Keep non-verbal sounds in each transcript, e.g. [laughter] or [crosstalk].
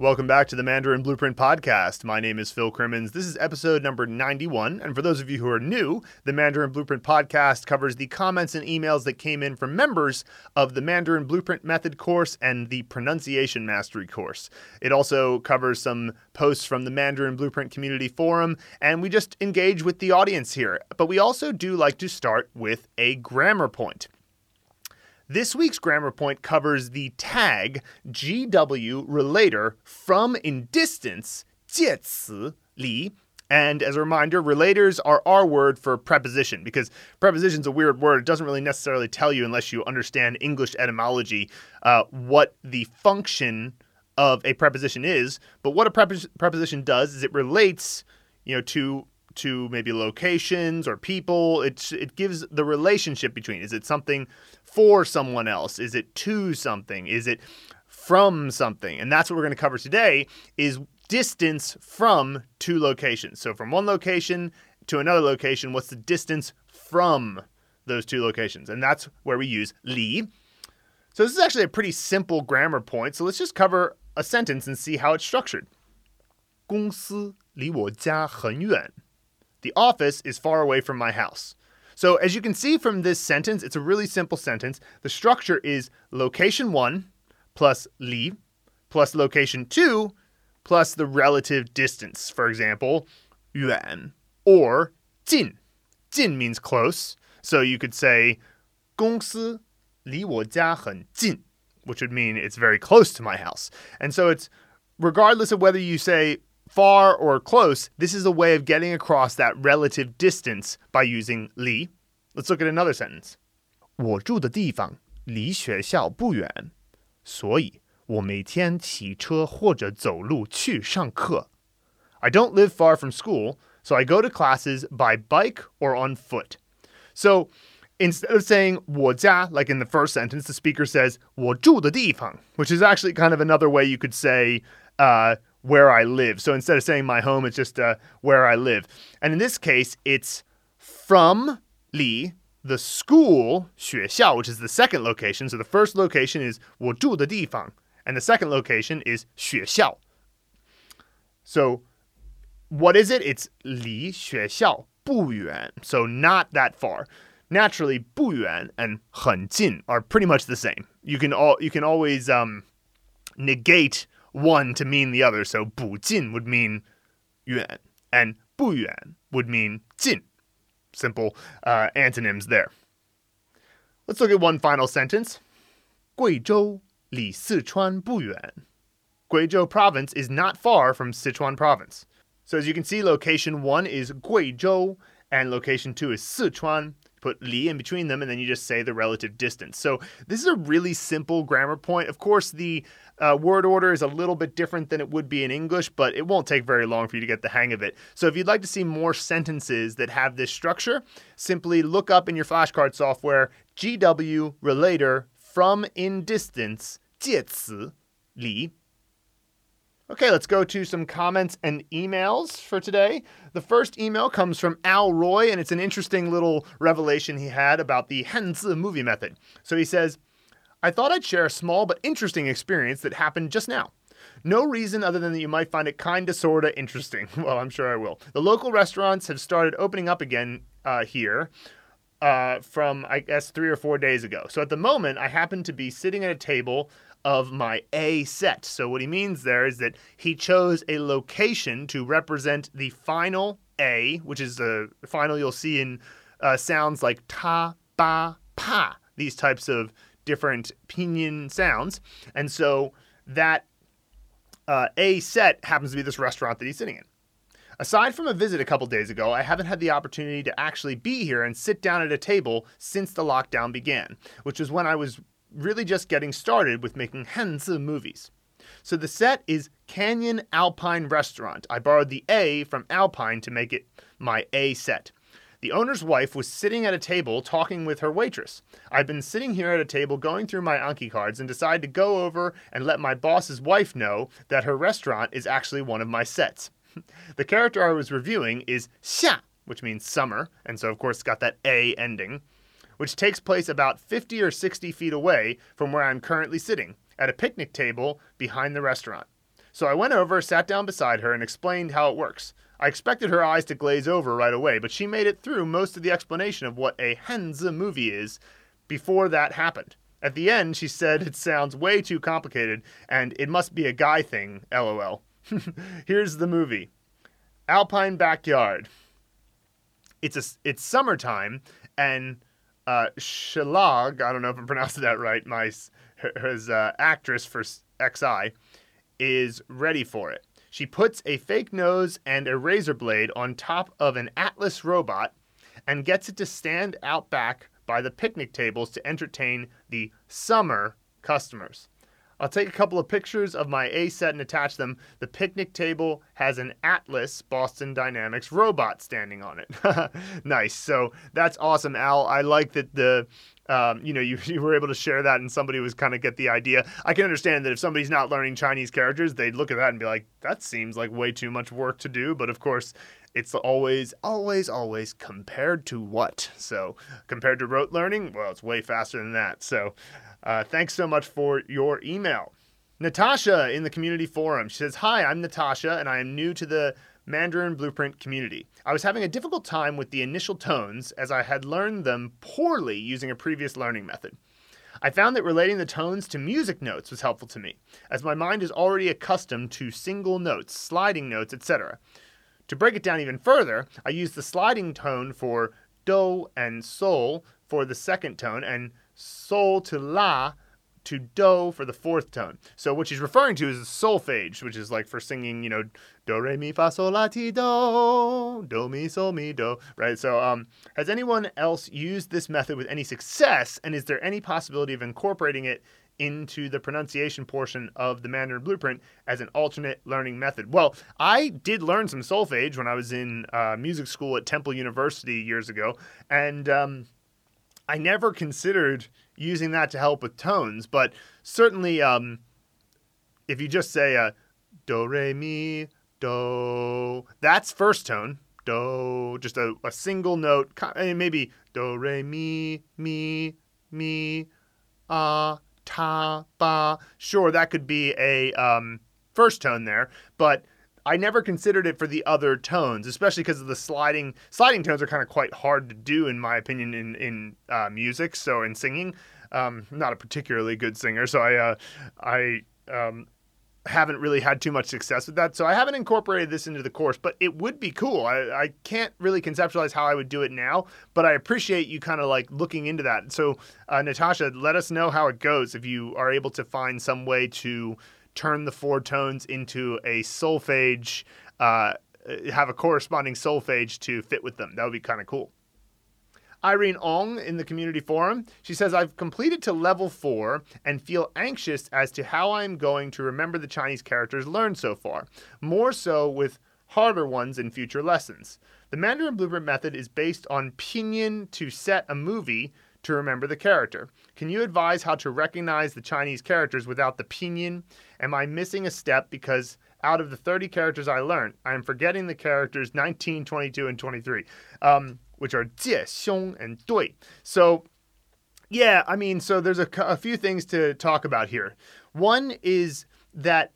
Welcome back to the Mandarin Blueprint Podcast. My name is Phil Crimmins. This is episode number 91. And for those of you who are new, the Mandarin Blueprint Podcast covers the comments and emails that came in from members of the Mandarin Blueprint Method course and the Pronunciation Mastery course. It also covers some posts from the Mandarin Blueprint Community Forum, and we just engage with the audience here. But we also do like to start with a grammar point. This week's grammar point covers the tag GW relator from in distance 介词离 and as a reminder, relators are our word for preposition because preposition's a weird word. It doesn't really necessarily tell you, unless you understand English etymology, uh, what the function of a preposition is. But what a prepos- preposition does is it relates, you know, to to maybe locations or people. It it gives the relationship between. Is it something for someone else? Is it to something? Is it from something? And that's what we're going to cover today is distance from two locations. So from one location to another location, what's the distance from those two locations? And that's where we use li. So this is actually a pretty simple grammar point. So let's just cover a sentence and see how it's structured. 公司离我家很远. The office is far away from my house. So, as you can see from this sentence, it's a really simple sentence. The structure is location one plus li plus location two plus the relative distance. For example, yuan or jin. Jin means close. So you could say 公司离我家很近, which would mean it's very close to my house. And so it's regardless of whether you say far or close, this is a way of getting across that relative distance by using li. Let's look at another sentence. 我住的地方离学校不远，所以我每天骑车或者走路去上课。I don't [laughs] live far from school, so I go to classes by bike or on foot. So instead of saying 我家, like in the first sentence, the speaker says 我住的地方, which is actually kind of another way you could say uh, where I live. So instead of saying my home, it's just uh, where I live. And in this case, it's from Li, the school 学校, which is the second location. So the first location is 我住的地方, and the second location is 学校. So what is it? It's 离学校不远, so not that far. Naturally, 不远 and 很近 are pretty much the same. You can all you can always um, negate one to mean the other. So 不近 would mean yuan, and 不远 would mean 近. Simple uh, antonyms there. Let's look at one final sentence. 贵州离四川不远. Guizhou province is not far from Sichuan province. So as you can see, location 1 is Guizhou and location 2 is Sichuan Put li in between them and then you just say the relative distance. So this is a really simple grammar point. Of course, the uh, word order is a little bit different than it would be in English, but it won't take very long for you to get the hang of it. So if you'd like to see more sentences that have this structure, simply look up in your flashcard software GW relator from in distance 介词离 Okay, let's go to some comments and emails for today. The first email comes from Al Roy, and it's an interesting little revelation he had about the Hanzi movie method. So he says, I thought I'd share a small but interesting experience that happened just now. No reason other than that you might find it kinda sorta interesting. [laughs] Well, I'm sure I will. The local restaurants have started opening up again uh, here uh, from, I guess, three or four days ago. So at the moment, I happen to be sitting at a table of my A set. So what he means there is that he chose a location to represent the final A, which is the final you'll see in uh, sounds like ta, ba, pa, these types of different pinyin sounds. And so that uh, A set happens to be this restaurant that he's sitting in. Aside from a visit a couple days ago, I haven't had the opportunity to actually be here and sit down at a table since the lockdown began, which was when I was really just getting started with making Hanzi movies. So the set is Canyon Alpine Restaurant. I borrowed the A from Alpine to make it my A set. The owner's wife was sitting at a table talking with her waitress. I've been sitting here at a table going through my Anki cards and decided to go over and let my boss's wife know that her restaurant is actually one of my sets. [laughs] the character I was reviewing is Xia, which means summer, and so of course got that A ending, which takes place about 50 or 60 feet away from where I'm currently sitting, at a picnic table behind the restaurant. So I went over, sat down beside her, and explained how it works. I expected her eyes to glaze over right away, but she made it through most of the explanation of what a Hanzi movie is before that happened. At the end, she said it sounds way too complicated and it must be a guy thing, lol. [laughs] Here's the movie Alpine Backyard. It's a, it's summertime and uh, Shalag, I don't know if I'm pronouncing that right, my his uh, actress for XI, is ready for it. She puts a fake nose and a razor blade on top of an Atlas robot and gets it to stand out back by the picnic tables to entertain the summer customers. I'll take a couple of pictures of my A set and attach them. The picnic table has an Atlas Boston Dynamics robot standing on it. [laughs] nice. So that's awesome, Al. I like that the um, you know, [laughs] you, you were able to share that and somebody was kind of get the idea. I can understand that if somebody's not learning Chinese characters, they'd look at that and be like, that seems like way too much work to do. But of course, it's always, always, always compared to what? So compared to rote learning, well, it's way faster than that. So uh, thanks so much for your email. Natasha in the community forum. She says, Hi, I'm Natasha, and I am new to the Mandarin Blueprint community. I was having a difficult time with the initial tones as I had learned them poorly using a previous learning method. I found that relating the tones to music notes was helpful to me, as my mind is already accustomed to single notes, sliding notes, etc. To break it down even further, I use the sliding tone for do and sol for the second tone, and sol to la to do for the fourth tone. So what she's referring to is solfege, which is like for singing, you know, do re mi fa sol la ti do, do mi sol mi do, right? So um, has anyone else used this method with any success, and is there any possibility of incorporating it into the pronunciation portion of the Mandarin Blueprint as an alternate learning method? Well, I did learn some solfege when I was in uh, music school at Temple University years ago, and um, I never considered using that to help with tones, but certainly um, if you just say uh, do re mi do, that's first tone. Do, just a, a single note, maybe do re mi mi mi ah ta ba. Sure, that could be a um, first tone there, but I never considered it for the other tones, especially because of the sliding sliding tones are kind of quite hard to do in my opinion in in uh, music. So in singing, um, not a particularly good singer, so I uh, I um, haven't really had too much success with that. So I haven't incorporated this into the course, but it would be cool. I, I can't really conceptualize how I would do it now, but I appreciate you kind of like looking into that. So uh, Natasha, let us know how it goes if you are able to find some way to turn the four tones into a solfege, uh, have a corresponding solfege to fit with them. That would be kind of cool. Irene Ong in the community forum. She says, I've completed to level four and feel anxious as to how I'm going to remember the Chinese characters learned so far, more so with harder ones in future lessons. The Mandarin Blueprint method is based on pinyin to set a movie to remember the character. Can you advise how to recognize the Chinese characters without the pinyin? Am I missing a step because out of the 30 characters I learned, I am forgetting the characters 19, 22, and 23, um, which are jie, xiong, and dui. So, yeah, I mean, so there's a, a few things to talk about here. One is that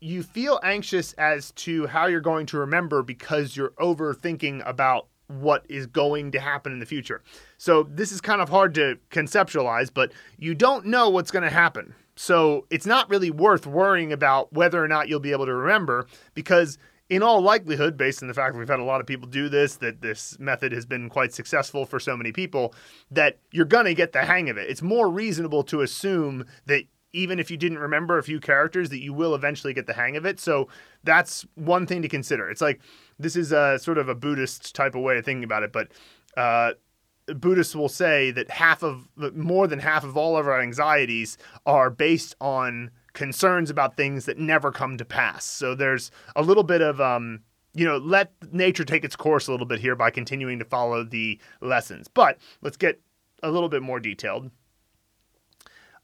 you feel anxious as to how you're going to remember because you're overthinking about what is going to happen in the future. So this is kind of hard to conceptualize, but you don't know what's going to happen. So it's not really worth worrying about whether or not you'll be able to remember because in all likelihood, based on the fact that we've had a lot of people do this, that this method has been quite successful for so many people, that you're going to get the hang of it. It's more reasonable to assume that even if you didn't remember a few characters, that you will eventually get the hang of it. So that's one thing to consider. It's like this is a sort of a Buddhist type of way of thinking about it, but uh, Buddhists will say that half of more than half of all of our anxieties are based on concerns about things that never come to pass. So there's a little bit of um, you know, let nature take its course a little bit here by continuing to follow the lessons. But let's get a little bit more detailed.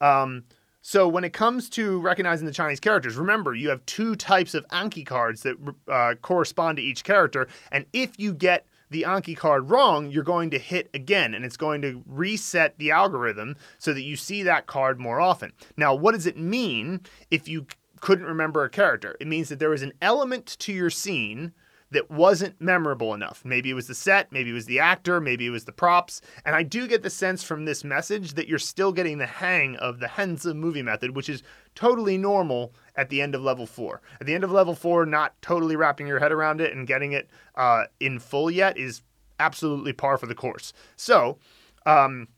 Um, so when it comes to recognizing the Chinese characters, remember you have two types of Anki cards that uh, correspond to each character, and if you get the Anki card wrong, you're going to hit again, and it's going to reset the algorithm so that you see that card more often. Now, what does it mean if you couldn't remember a character. It means that there was an element to your scene that wasn't memorable enough. Maybe it was the set, maybe it was the actor, maybe it was the props. And I do get the sense from this message that you're still getting the hang of the Hanzi movie method, which is totally normal at the end of level four. At the end of level four, not totally wrapping your head around it and getting it uh, in full yet is absolutely par for the course. So, um,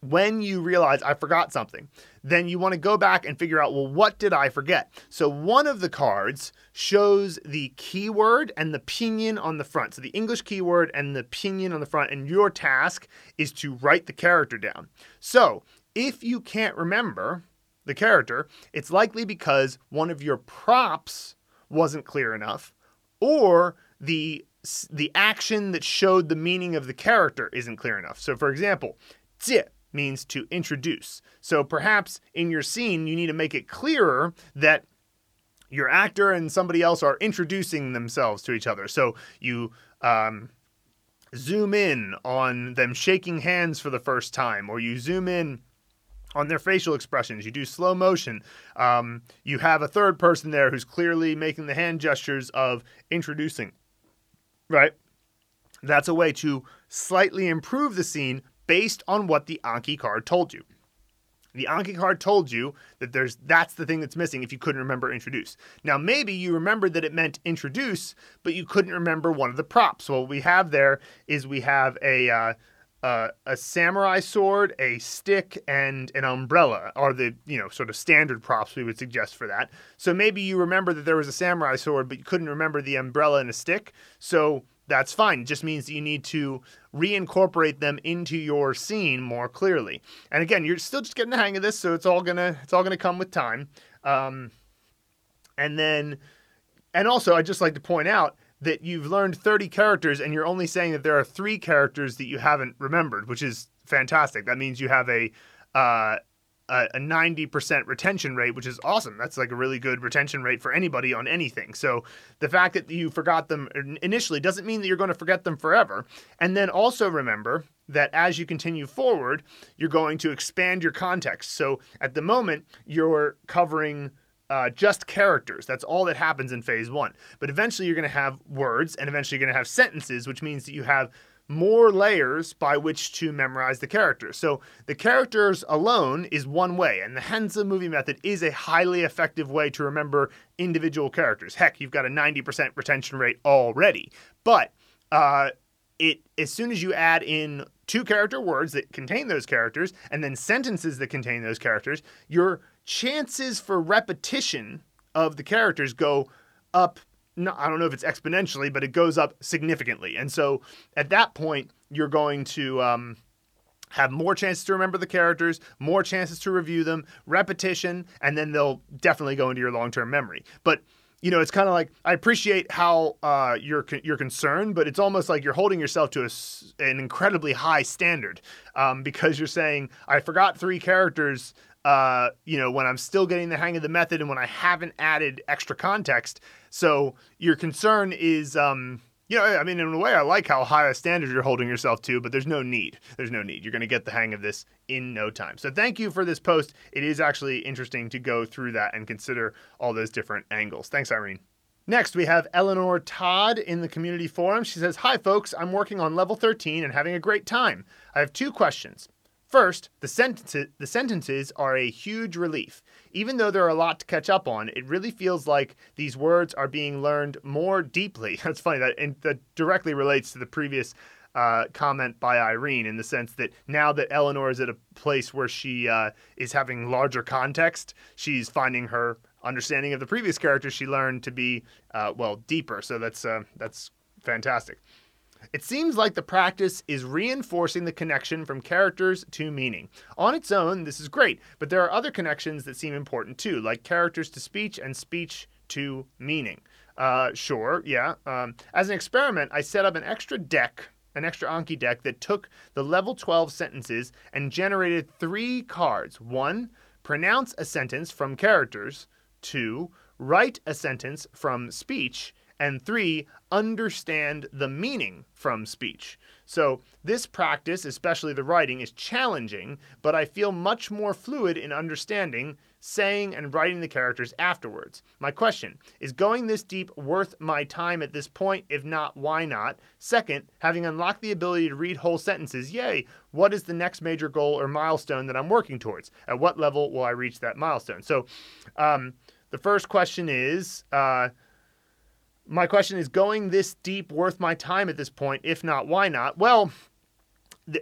when you realize I forgot something, then you want to go back and figure out, well, what did I forget? So one of the cards shows the keyword and the pinyin on the front. So the English keyword and the pinyin on the front, and your task is to write the character down. So if you can't remember the character, it's likely because one of your props wasn't clear enough, or the the action that showed the meaning of the character isn't clear enough. So, for example, 接 means to introduce. So perhaps in your scene, you need to make it clearer that your actor and somebody else are introducing themselves to each other. So you um, zoom in on them shaking hands for the first time, or you zoom in on their facial expressions. You do slow motion. Um, you have a third person there who's clearly making the hand gestures of introducing, right? That's a way to slightly improve the scene based on what the Anki card told you. The Anki card told you that there's that's the thing that's missing if you couldn't remember introduce. Now maybe you remembered that it meant introduce, but you couldn't remember one of the props. So what we have there is we have a uh, uh, a samurai sword, a stick, and an umbrella are the you know sort of standard props we would suggest for that. So maybe you remember that there was a samurai sword, but you couldn't remember the umbrella and a stick. So that's fine. It just means you need to reincorporate them into your scene more clearly. And again, you're still just getting the hang of this, so it's all gonna it's all gonna come with time. Um, and then, and also, I'd just like to point out that you've learned 30 characters, and you're only saying that there are three characters that you haven't remembered, which is fantastic. That means you have a uh, a, 90% retention rate, which is awesome. That's like a really good retention rate for anybody on anything. So the fact that you forgot them initially doesn't mean that you're going to forget them forever. And then also remember that as you continue forward, you're going to expand your context. So at the moment, you're covering uh, just characters. That's all that happens in phase one. But eventually, you're going to have words, and eventually, you're going to have sentences, which means that you have more layers by which to memorize the characters. So the characters alone is one way, and the Hanzi movie method is a highly effective way to remember individual characters. Heck, you've got a 90% retention rate already. But uh, it as soon as you add in two character words that contain those characters and then sentences that contain those characters, your chances for repetition of the characters go up no, I don't know if it's exponentially, but it goes up significantly. And so at that point, you're going to um, have more chances to remember the characters, more chances to review them, repetition, and then they'll definitely go into your long term memory. But you know, it's kind of like I appreciate how uh, you're you're concerned, but it's almost like you're holding yourself to an incredibly high standard um, because you're saying I forgot three characters uh, you know, when I'm still getting the hang of the method and when I haven't added extra context. So your concern is, um, you know, I mean, in a way, I like how high a standard you're holding yourself to, but there's no need. There's no need. You're going to get the hang of this in no time. So thank you for this post. It is actually interesting to go through that and consider all those different angles. Thanks, Irene. Next, we have Eleanor Todd in the community forum. She says, Hi, folks. I'm working on level 13 and having a great time. I have two questions. First, the sentences, the sentences are a huge relief. Even though there are a lot to catch up on, it really feels like these words are being learned more deeply. [laughs] That's funny that and that directly relates to the previous uh, comment by Irene in the sense that now that Eleanor is at a place where she uh, is having larger context, she's finding her understanding of the previous characters she learned to be uh, well deeper. So that's uh, that's fantastic. It seems like the practice is reinforcing the connection from characters to meaning. On its own, this is great, but there are other connections that seem important too, like characters to speech and speech to meaning. Uh, sure, yeah. Um, as an experiment, I set up an extra deck, an extra Anki deck that took the level 12 sentences and generated three cards. One, pronounce a sentence from characters. Two, write a sentence from speech. And three, understand the meaning from speech. So, this practice, especially the writing, is challenging, but I feel much more fluid in understanding saying and writing the characters afterwards. My question is going this deep worth my time at this point? If not, why not? Second, having unlocked the ability to read whole sentences, yay, what is the next major goal or milestone that I'm working towards? At what level will I reach that milestone? So, um, the first question is uh, my question is going this deep worth my time at this point? If not, why not? Well,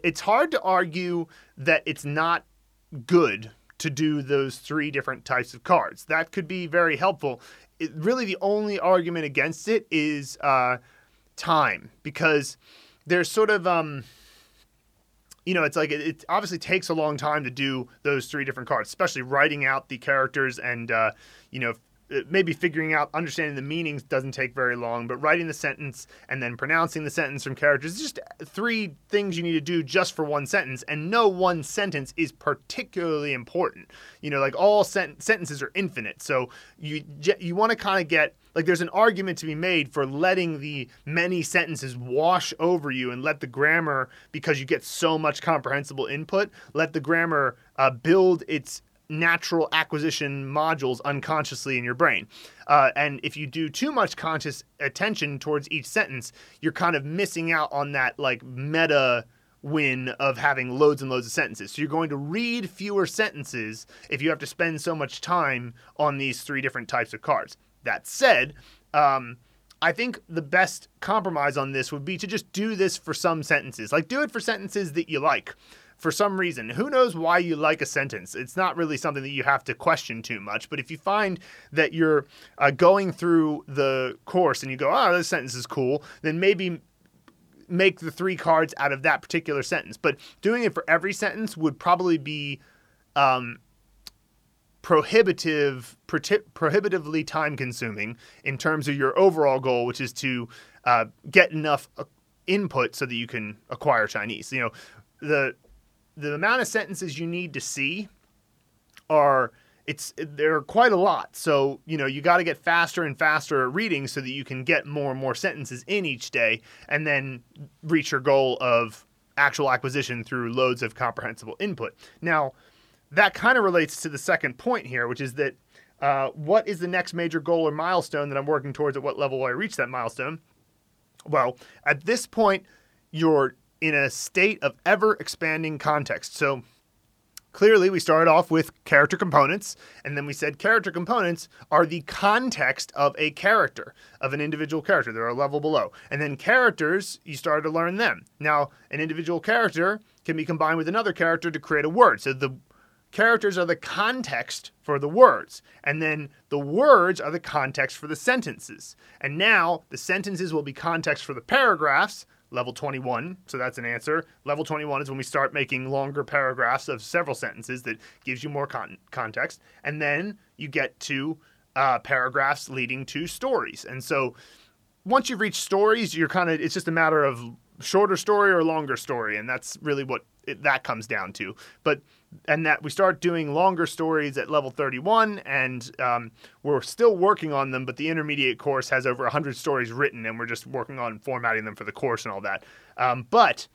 it's hard to argue that it's not good to do those three different types of cards. That could be very helpful. It, really, the only argument against it is uh, time because there's sort of. Um, you know, it's like it, it, obviously takes a long time to do those three different cards, especially writing out the characters and, uh, you know, maybe figuring out understanding the meanings doesn't take very long but writing the sentence and then pronouncing the sentence from characters just three things you need to do just for one sentence and no one sentence is particularly important. You know like all sent- sentences are infinite so you you want to kind of get like there's an argument to be made for letting the many sentences wash over you and let the grammar because you get so much comprehensible input let the grammar uh, build its natural acquisition modules unconsciously in your brain. Uh, and if you do too much conscious attention towards each sentence, you're kind of missing out on that like meta win of having loads and loads of sentences. So you're going to read fewer sentences if you have to spend so much time on these three different types of cards. That said, um, I think the best compromise on this would be to just do this for some sentences. Like, do it for sentences that you like for some reason. Who knows why you like a sentence? It's not really something that you have to question too much. But if you find that you're uh, going through the course and you go, oh, this sentence is cool, then maybe make the three cards out of that particular sentence. But doing it for every sentence would probably be um, prohibitive, prohibitively time consuming in terms of your overall goal, which is to uh, get enough uh, input so that you can acquire Chinese. You know, the the amount of sentences you need to see are it's they're quite a lot. So, you know, you got to get faster and faster at reading so that you can get more and more sentences in each day and then reach your goal of actual acquisition through loads of comprehensible input. Now, that kind of relates to the second point here, which is that uh, what is the next major goal or milestone that I'm working towards? At what level will I reach that milestone? Well, at this point, you're in a state of ever expanding context. So clearly, we started off with character components, and then we said character components are the context of a character, of an individual character. They're a level below. And then characters, you started to learn them. Now, an individual character can be combined with another character to create a word. So the characters are the context for the words, and then the words are the context for the sentences. And now the sentences will be context for the paragraphs, level 21. So that's an answer. Level 21 is when we start making longer paragraphs of several sentences that gives you more con- context. And then you get to uh, paragraphs leading to stories. And so once you've reached stories, you're kind of, it's just a matter of shorter story or longer story. And that's really what it, that comes down to. But and that we start doing longer stories at level 31 and um, we're still working on them but the intermediate course has over 100 stories written and we're just working on formatting them for the course and all that um, but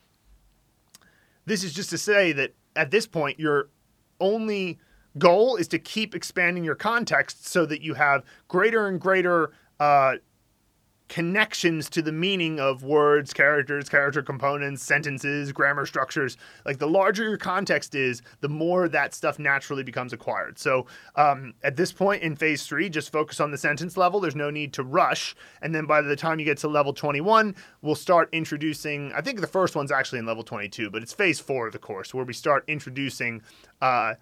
this is just to say that at this point your only goal is to keep expanding your context so that you have greater and greater uh, connections to the meaning of words, characters, character components, sentences, grammar structures. Like the larger your context is, the more that stuff naturally becomes acquired. So um, at this point in phase three, just focus on the sentence level. There's no need to rush. And then by the time you get to level 21, we'll start introducing, I think the first one's actually in level 22, but it's phase four of the course where we start introducing. Uh,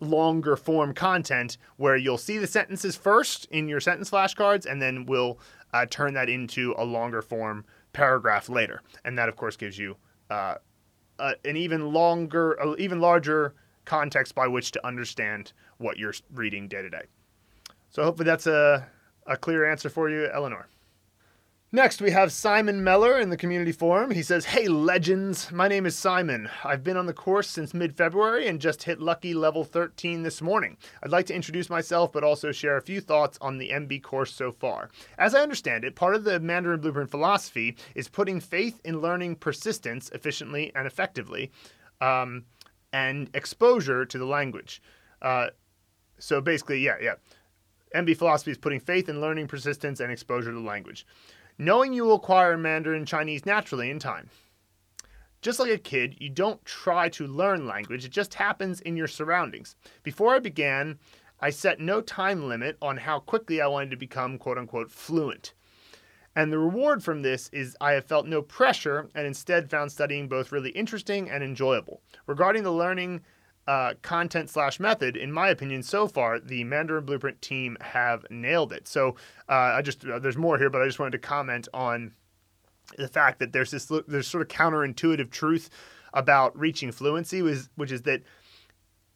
longer form content where you'll see the sentences first in your sentence flashcards and then we'll uh, turn that into a longer form paragraph later. And that, of course, gives you uh, uh, an even longer, even larger context by which to understand what you're reading day to day. So hopefully that's a, a clear answer for you, Eleanor. Next, we have Simon Meller in the community forum. He says, Hey, legends. My name is Simon. I've been on the course since mid February and just hit lucky level 13 this morning. I'd like to introduce myself, but also share a few thoughts on the MB course so far. As I understand it, part of the Mandarin Blueprint philosophy is putting faith in learning persistence efficiently and effectively, um, and exposure to the language. Uh, So basically, yeah, yeah. MB philosophy is putting faith in learning, persistence, and exposure to language. Knowing you will acquire Mandarin Chinese naturally in time. Just like a kid, you don't try to learn language, it just happens in your surroundings. Before I began, I set no time limit on how quickly I wanted to become quote unquote fluent. And the reward from this is I have felt no pressure and instead found studying both really interesting and enjoyable. Regarding the learning uh, content slash method, in my opinion, so far the Mandarin Blueprint team have nailed it. So uh, I just uh, there's more here, but I just wanted to comment on the fact that there's this there's sort of counterintuitive truth about reaching fluency, which is that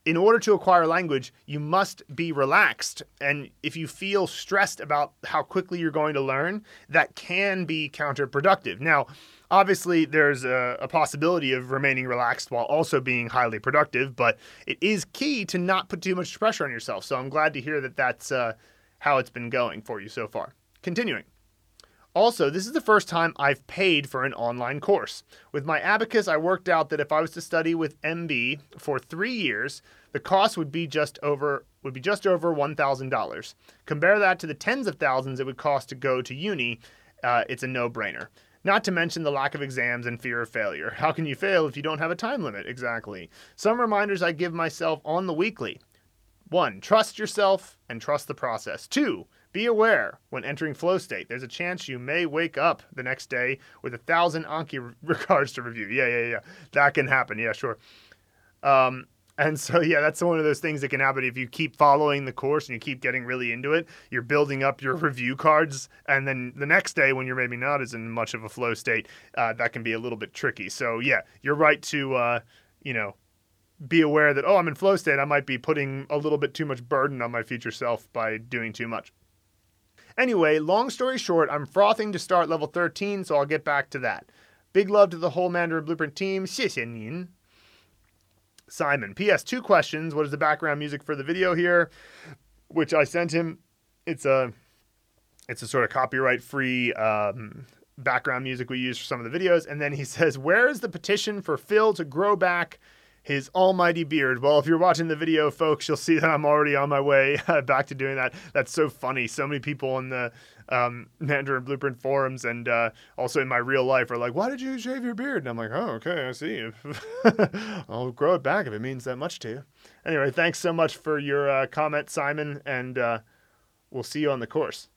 in order to acquire language, you must be relaxed. And if you feel stressed about how quickly you're going to learn, that can be counterproductive. Now, obviously, there's a, a, possibility of remaining relaxed while also being highly productive, but it is key to not put too much pressure on yourself. So I'm glad to hear that that's uh, how it's been going for you so far. Continuing. Also, this is the first time I've paid for an online course. With my abacus, I worked out that if I was to study with MB for three years, the cost would be just over would be just over one thousand dollars. Compare that to the tens of thousands it would cost to go to uni. Uh, it's a no-brainer. Not to mention the lack of exams and fear of failure. How can you fail if you don't have a time limit? Exactly. Some reminders I give myself on the weekly. One, trust yourself and trust the process. Two, be aware when entering flow state. There's a chance you may wake up the next day with a thousand Anki [laughs] regards to review. Yeah, yeah, yeah. That can happen. Yeah, sure. Um, and so, [laughs] yeah, that's one of those things that can happen if you keep following the course and you keep getting really into it. You're building up your review cards, and then the next day, when you're maybe not as in much of a flow state, uh, that can be a little bit tricky. So, yeah, you're right to, uh, you know, be aware that oh, I'm in flow state. I might be putting a little bit too much burden on my future self by doing too much. Anyway, long story short, I'm frothing to start level 13, so I'll get back to that. Big love to the whole Mandarin Blueprint team. 谢谢您. Simon. P.S. Two questions. What is the background music for the video here? Which I sent him. It's a it's a sort of copyright free um, background music we use for some of the videos. And then he [laughs] says, Where is the petition for Phil to grow back his almighty beard. Well, if you're watching the video, folks, you'll see that I'm already on my way [laughs] back to doing that. That's so funny. So many people in the um, Mandarin Blueprint forums and uh, also in my real life are like, "Why did you shave your beard?" And I'm like, "Oh, okay, I see. [laughs] I'll grow it back if it means that much to you." Anyway, thanks so much for your uh, comment, Simon, and uh, we'll see you on the course.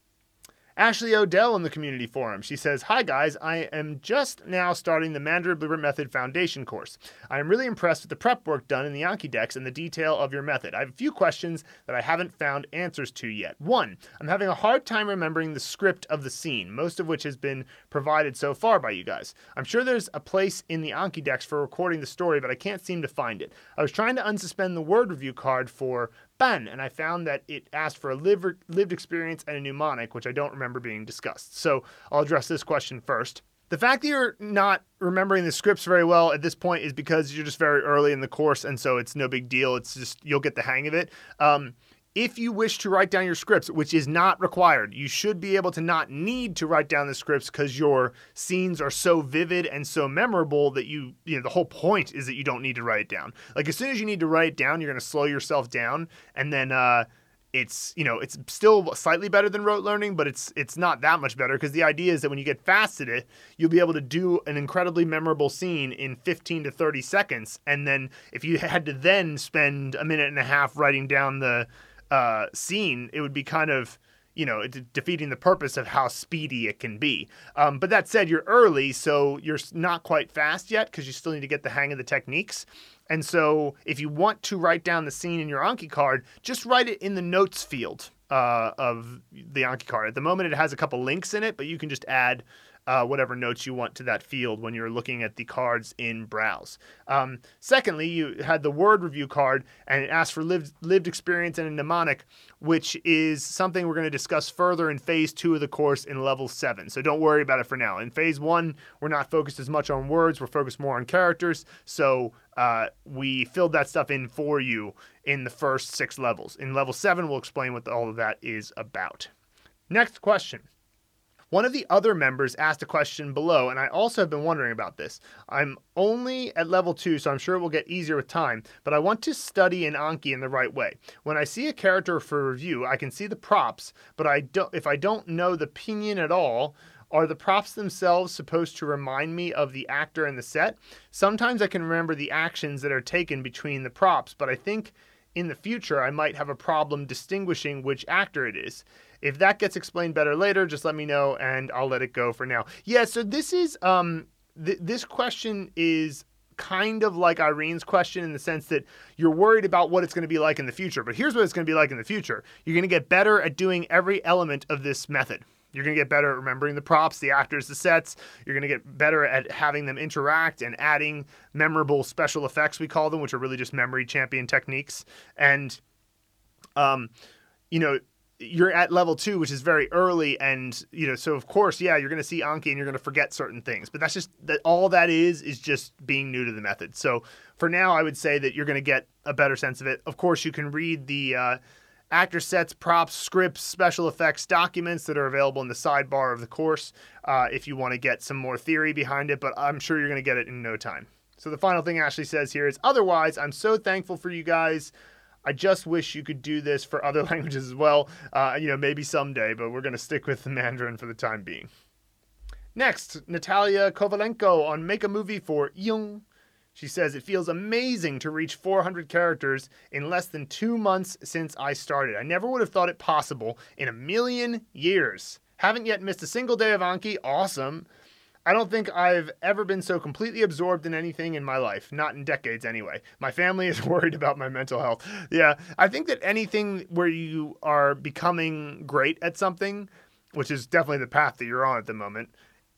Ashley Odell in the community forum. She says, Hi guys, I am just now starting the Mandarin Blueprint Method Foundation course. I am really impressed with the prep work done in the Anki decks and the detail of your method. I have a few questions that I haven't found answers to yet. One, I'm having a hard time remembering the script of the scene, most of which has been provided so far by you guys. I'm sure there's a place in the Anki decks for recording the story, but I can't seem to find it. I was trying to unsuspend the word review card for Ban, and I found that it asked for a lived experience and a mnemonic, which I don't remember being discussed. So I'll address this question first. The fact that you're not remembering the scripts very well at this point is because you're just very early in the course, and so it's no big deal. It's just you'll get the hang of it. Um, if you wish to write down your scripts, which is not required, you should be able to not need to write down the scripts because your scenes are so vivid and so memorable that you, you know, the whole point is that you don't need to write it down. Like as soon as you need to write it down, you're going to slow yourself down and then, uh, it's you know it's still slightly better than rote learning but it's it's not that much better because the idea is that when you get fast at it you'll be able to do an incredibly memorable scene in 15 to 30 seconds and then if you had to then spend a minute and a half writing down the uh, scene, it would be kind of you know de- defeating the purpose of how speedy it can be. Um, but that said, you're early, so you're not quite fast yet because you still need to get the hang of the techniques. And so, if you want to write down the scene in your Anki card, just write it in the notes field uh, of the Anki card. At the moment, it has a couple links in it, but you can just add uh, whatever notes you want to that field when you're looking at the cards in Browse. Um, secondly, you had the word review card and it asked for lived, lived experience and a mnemonic, which is something we're going to discuss further in phase two of the course in level seven. So don't worry about it for now. In phase one, we're not focused as much on words, we're focused more on characters. So uh, we filled that stuff in for you in the first six levels. In level seven, we'll explain what all of that is about. Next question. One of the other members asked a question below, and I also have been wondering about this. I'm only at level 2, so I'm sure it will get easier with time, but I want to study an Anki in the right way. When I see a character for review, I can see the props, but I don't if I don't know the pinyin at all, are the props themselves supposed to remind me of the actor in the set? Sometimes I can remember the actions that are taken between the props, but I think in the future I might have a problem distinguishing which actor it is. If that gets explained better later, just let me know and I'll let it go for now. Yeah, so this is um th- this question is kind of like Irene's question in the sense that you're worried about what it's going to be like in the future. But here's what it's going to be like in the future. You're going to get better at doing every element of this method. You're going to get better at remembering the props, the actors, the sets. You're going to get better at having them interact and adding memorable special effects, we call them, which are really just memory champion techniques. And, um, you know, you're at level two, which is very early, and you know, so of course, yeah, you're going to see Anki and you're going to forget certain things, but that's just that all that is is just being new to the method. So for now, I would say that you're going to get a better sense of it. Of course, you can read the uh, actor sets, props, scripts, special effects documents that are available in the sidebar of the course uh, if you want to get some more theory behind it, but I'm sure you're going to get it in no time. So the final thing Ashley says here is otherwise, I'm so thankful for you guys. I just wish you could do this for other [laughs] languages as well. Uh, you know, maybe someday, but we're going to stick with the Mandarin for the time being. Next, Natalia Kovalenko on Make a Movie for Young. She says, It feels amazing to reach 400 characters in less than two months since I started. I never would have thought it possible in a million years. Haven't yet missed a single day of Anki. Awesome. I don't think I've ever been so completely absorbed in anything in my life, not in decades anyway. My family is [laughs] worried about my mental health. Yeah, I think that anything where you are becoming great at something, which is definitely the path that you're on at the moment,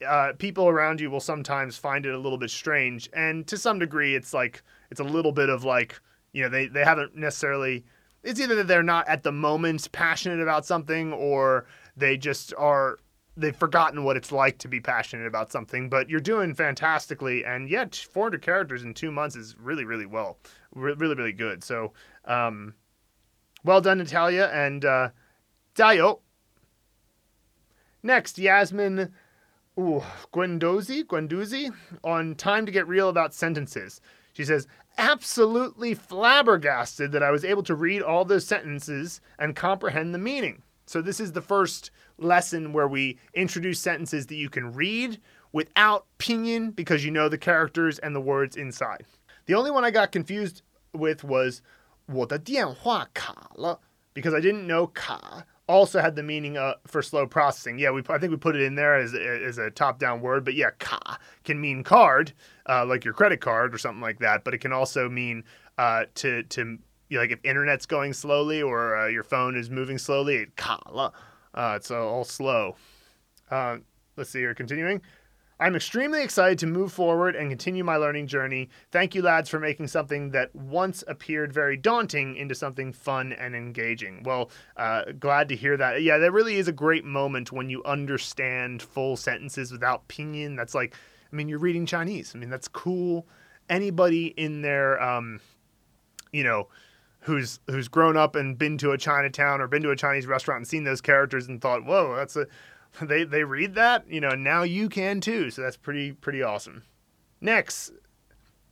uh, people around you will sometimes find it a little bit strange. And to some degree, it's like, it's a little bit of like, you know, they, they haven't necessarily, it's either that they're not at the moment passionate about something or they just are they've forgotten what it's like to be passionate about something, but you're doing fantastically. And yet, 400 characters in two months is really, really well, Re- really, really good. So, um, well done, Natalia, and uh, Dayo. Next, Yasmin ooh, Gwendozi, Gwenduzi on Time to Get Real About Sentences. She says, absolutely flabbergasted that I was able to read all those sentences and comprehend the meaning. So this is the first lesson where we introduce sentences that you can read without pinyin because you know the characters and the words inside. The only one I got confused with was 我的电话卡了 because I didn't know 卡 also had the meaning uh, for slow processing. Yeah, we I think we put it in there as as a top down word, but yeah, 卡 can mean card, uh, like your credit card or something like that, but it can also mean uh, to to like if internet's going slowly or uh, your phone is moving slowly, it ka uh, it's all slow. Uh, let's see here. Continuing. I'm extremely excited to move forward and continue my learning journey. Thank you, lads, for making something that once appeared very daunting into something fun and engaging. Well, uh, glad to hear that. Yeah, that really is a great moment when you understand full sentences without pinyin. That's like, I mean, you're reading Chinese. I mean, that's cool. Anybody in there, um, you know, who's who's grown up and been to a Chinatown or been to a Chinese restaurant and seen those characters and thought, "Whoa, that's a [laughs] they they read that, you know, now you can too." So that's pretty pretty awesome. Next,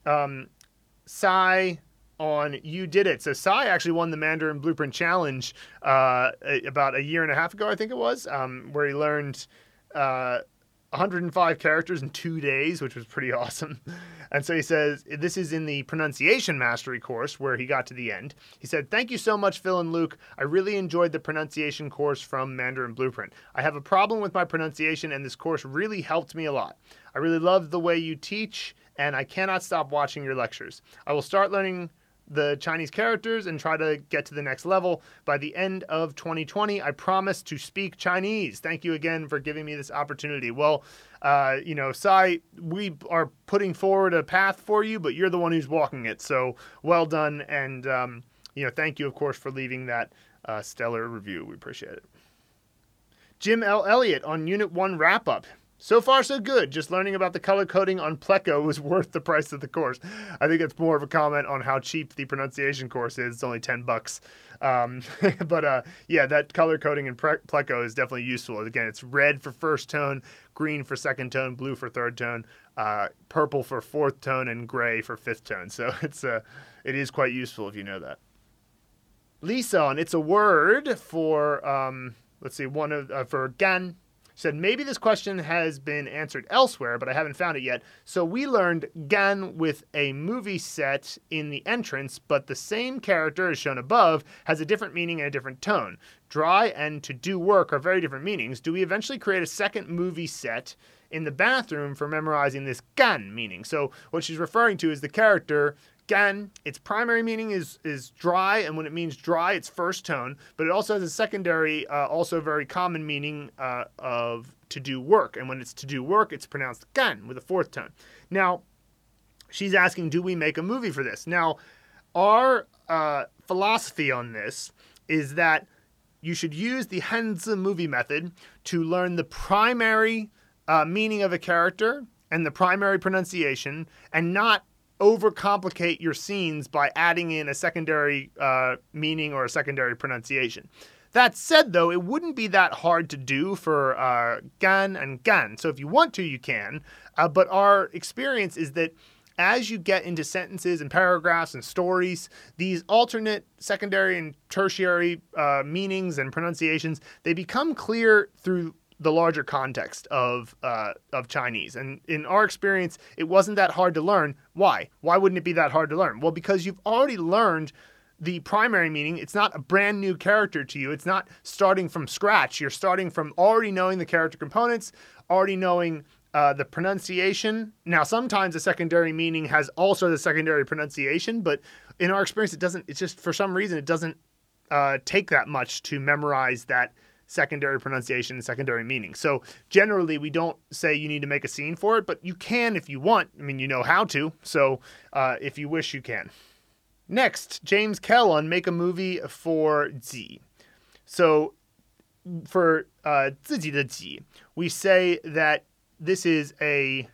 um Sai on You Did It. So Sai actually won the Mandarin Blueprint Challenge uh, about a year and a half ago, I think it was, um, where he learned uh, 105 characters in two days, which was pretty awesome. [laughs] And so he says, This is in the pronunciation mastery course where he got to the end. He said, Thank you so much, Phil and Luke. I really enjoyed the pronunciation course from Mandarin Blueprint. I have a problem with my pronunciation, and this course really helped me a lot. I really love the way you teach, and I cannot stop watching your lectures. I will start learning the Chinese characters and try to get to the next level. By the end of 2020, I promise to speak Chinese. Thank you again for giving me this opportunity. Well, uh, you know, Sai, we are putting forward a path for you, but you're the one who's walking it. So well done. And, um, you know, thank you, of course, for leaving that uh, stellar review. We appreciate it. Jim L. Elliott on Unit 1 wrap up. So far, so good. Just learning about the color coding on Pleco [laughs] was worth the price of the course. I think it's more of a comment on how cheap the pronunciation course is. It's only 10 bucks. Um, [laughs] but uh, yeah, that color coding in Pleco is definitely useful. Again, it's red for first tone, green for second tone, blue for third tone, uh, purple for fourth tone, and gray for fifth tone. So [laughs] it's uh, it is quite useful if you know that. Lisa on It's a Word for, um, let's see, one of, uh, for Gan said maybe this question has been answered elsewhere, but I haven't found it yet. So we learned Gan with a movie set in the entrance, but the same character as shown above has a different meaning and a different tone. Dry and to do work are very different meanings. Do we eventually create a second movie set in the bathroom for memorizing this Gan meaning? So what she's referring to is the character Gan, its primary meaning is is dry, and when it means dry, it's first tone. But it also has a secondary, uh, also very common meaning uh, of to do work. And when it's to do work, it's pronounced gan with a fourth tone. Now, she's asking, do we make a movie for this? Now, our uh, philosophy on this is that you should use the Hanzi movie method to learn the primary uh, meaning of a character and the primary pronunciation, and not overcomplicate your scenes by adding in a secondary uh, meaning or a secondary pronunciation. That said, though, it wouldn't be that hard to do for uh, gan and gan. So if you want to, you can. Uh, but our experience is that as you get into sentences and paragraphs and stories, these alternate secondary and tertiary uh, meanings and pronunciations they become clear through the larger context of uh, of Chinese. And in our experience, it wasn't that hard to learn. Why? Why wouldn't it be that hard to learn? Well, because you've already learned the primary meaning. It's not a brand new character to you. It's not starting from scratch. You're starting from already knowing the character components, already knowing uh, the pronunciation. Now, sometimes the secondary meaning has also the secondary pronunciation, but in our experience, it doesn't. It's just for some reason it doesn't uh, take that much to memorize that secondary pronunciation and secondary meaning. So generally, we don't say you need to make a scene for it, but you can if you want. I mean, you know how to. So uh, if you wish, you can. Next, James Kellon make a movie for Z. So for uh, 自己的己, we say that this is a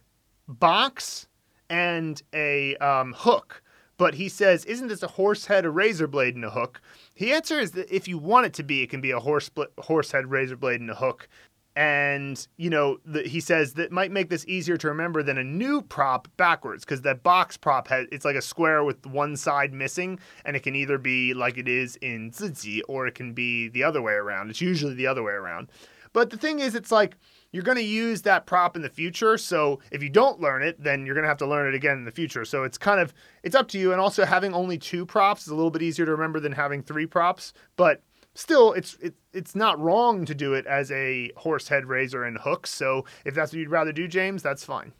box and a um, hook. But he says, isn't this a horse head, a razor blade, and a hook? The answer is that if you want it to be, it can be a horse horse head, razor blade, and a hook. And you know, the, he says that might make this easier to remember than a new prop backwards, because that box prop has it's like a square with one side missing, and it can either be like it is in Zizi or it can be the other way around. It's usually the other way around. But the thing is, it's like you're going to use that prop in the future. So if you don't learn it, then you're going to have to learn it again in the future. So it's kind of it's up to you. And also having only two props is a little bit easier to remember than having three props. But still, it's it, it's not wrong to do it as a horse head razor and hooks. So if that's what you'd rather do, James, that's fine.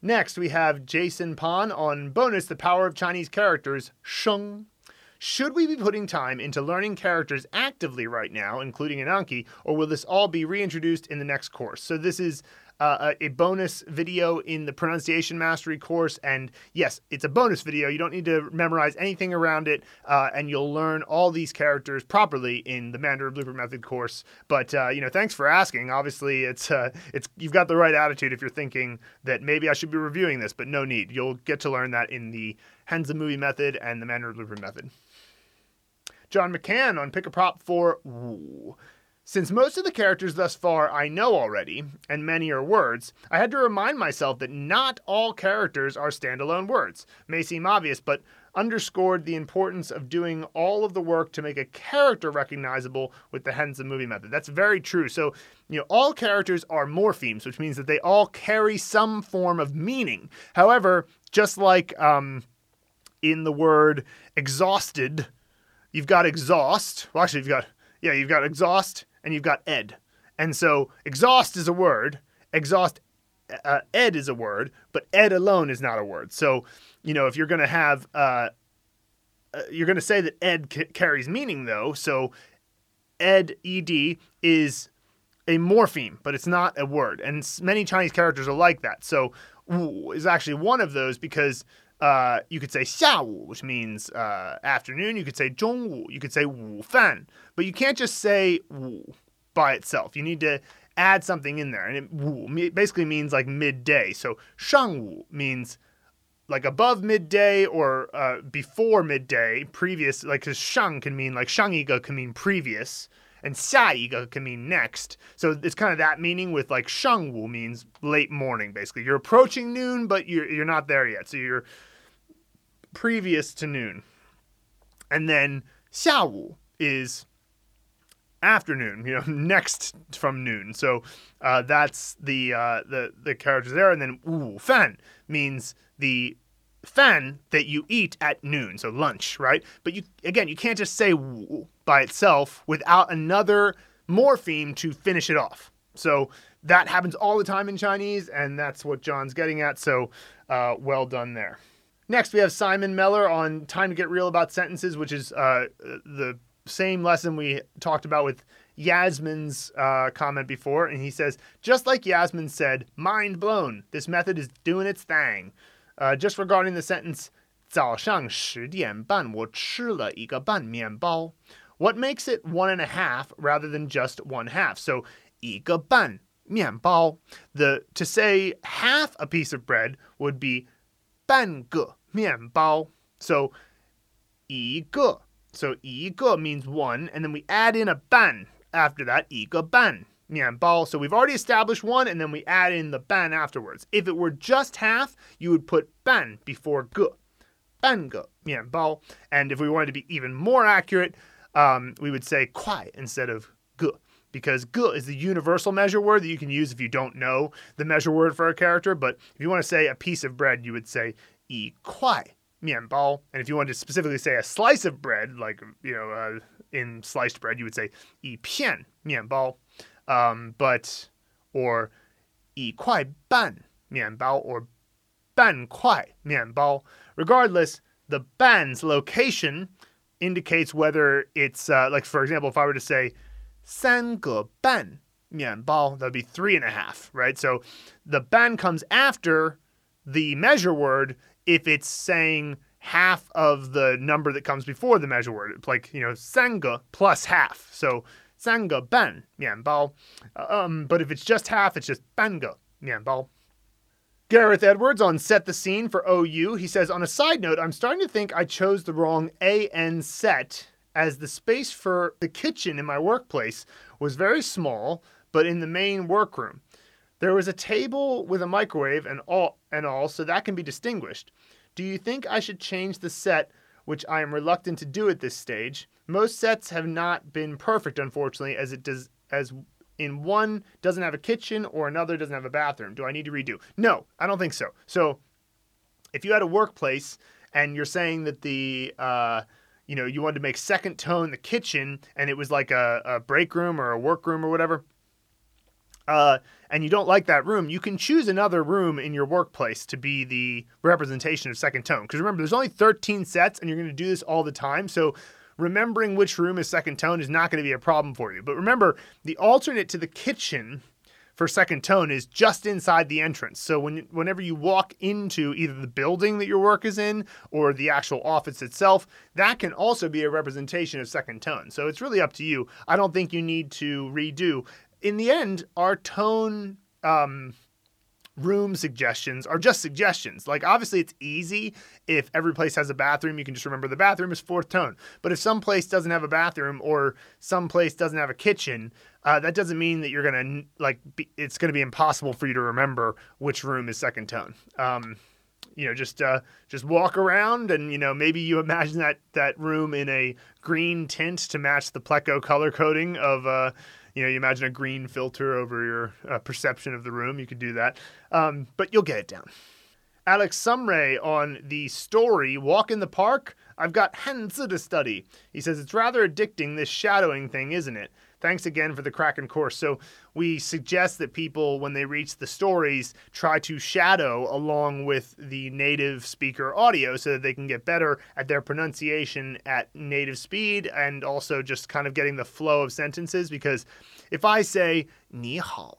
Next, we have Jason Pan on bonus the power of Chinese characters, sheng. Should we be putting time into learning characters actively right now, including Anki, or will this all be reintroduced in the next course? So this is uh, a bonus video in the pronunciation mastery course. And yes, it's a bonus video. You don't need to memorize anything around it, uh, and you'll learn all these characters properly in the Mandarin Blueprint Method course. But uh, you know, thanks for asking. Obviously, it's uh, it's you've got the right attitude if you're thinking that maybe I should be reviewing this, but no need. You'll get to learn that in the Hanzi Movie Method and the Mandarin Blueprint Method. John McCann on Pick a Prop for Woo. Since most of the characters thus far I know already, and many are words, I had to remind myself that not all characters are standalone words. May seem obvious, but underscored the importance of doing all of the work to make a character recognizable with the Hanzi movie method. That's very true. So, you know, all characters are morphemes, which means that they all carry some form of meaning. However, just like um, in the word exhausted, you've got exhaust. Well, actually, you've got yeah, you've got exhaust and you've got ed. And so exhaust is a word. Exhaust uh, ed is a word, but ed alone is not a word. So you know if you're going to have uh, uh, you're going to say that ed c- carries meaning though. So ed ed is a morpheme, but it's not a word. And many Chinese characters are like that. So is actually one of those because uh, you could say 下午, which means uh, afternoon. You could say 中午. You could say 午饭. But you can't just say 午 by itself. You need to add something in there. And it wu basically means like midday. So shangwu means like above midday or uh, before midday, previous, like because shang can mean like shangiga can mean previous and xiaiga can mean next. So it's kind of that meaning with like shangwu means late morning, basically. You're approaching noon, but you're, you're not there yet. So you're previous to noon. And then xiawu is afternoon, you know, [laughs] next from noon. So uh, that's the uh, the the characters there, and then wu fan means the fan that you eat at noon, so lunch, right? But you again, you can't just say wu by itself without another morpheme to finish it off. So that happens all the time in Chinese, and that's what John's getting at. So uh, well done there. Next, we have Simon Meller on time to get real about sentences, which is uh, the same lesson we talked about with Yasmin's uh, comment before. And he says, just like Yasmin said, mind blown. This method is doing its thing. Uh, just regarding the sentence, 早上十点半我吃了一个半面包. What makes it one and a half rather than just one half? So, 一个半面包. The to say half a piece of bread would be 半个 面包. So, 一个 so 一个 means one, and then we add in a ban after that, 一个半面包. So we've already established one, and then we add in the ban afterwards. If it were just half, you would put ban before 个,半个面包. And if we wanted to be even more accurate, um, we would say 快 instead of 个. Because 个 is the universal measure word that you can use if you don't know the measure word for a character. But if you want to say a piece of bread, you would say 一块 mianbao. And if you wanted to specifically say a slice of bread, like, you know, uh, in sliced bread, you would say 一片面包. Um, but, or 一块半面包 or 半块面包. Regardless, the ban's location indicates whether it's, uh, like, for example, if I were to say 三个半面包, that would be three and a half, right? So the ban comes after the measure word if it's saying half of the number that comes before the measure word, like, you know, sanga plus half. So sanga ben mian. Uh, um, but if it's just half, it's just bango mian. Gareth Edwards on Set the Scene for OU. He says, On a side note, I'm starting to think I chose the wrong AN set as the space for the kitchen in my workplace was very small, but in the main workroom. There was a table with a microwave and all and all, so that can be distinguished. Do you think I should change the set, which I am reluctant to do at this stage? Most sets have not been perfect, unfortunately, as it does as in one doesn't have a kitchen or another doesn't have a bathroom. Do I need to redo? No, I don't think so. So if you had a workplace and you're saying that the uh, you know you wanted to make second tone the kitchen and it was like a, a break room or a work room or whatever uh, and you don't like that room, you can choose another room in your workplace to be the representation of second tone. Because remember, there's only 13 sets, and you're going to do this all the time. So remembering which room is second tone is not going to be a problem for you. But remember, the alternate to the kitchen for second tone is just inside the entrance. So when whenever you walk into either the building that your work is in or the actual office itself, that can also be a representation of second tone. So it's really up to you. I don't think you need to redo in the end, our tone um, room suggestions are just suggestions. Like, obviously, it's easy if every place has a bathroom, you can just remember the bathroom is fourth tone. But if some place doesn't have a bathroom or some place doesn't have a kitchen, uh, that doesn't mean that you're gonna like. Be, it's gonna be impossible for you to remember which room is second tone. Um, you know, just uh, just walk around and you know maybe you imagine that that room in a green tint to match the Pleco color coding of. Uh, you know, you imagine a green filter over your uh, perception of the room. You could do that, um, but you'll get it down. Alex Sumray on the story Walk in the Park. I've got Hanzi to study. He says it's rather addicting, this shadowing thing, isn't it? Thanks again for the Kraken course. So, we suggest that people, when they reach the stories, try to shadow along with the native speaker audio so that they can get better at their pronunciation at native speed and also just kind of getting the flow of sentences. Because if I say, ni hao,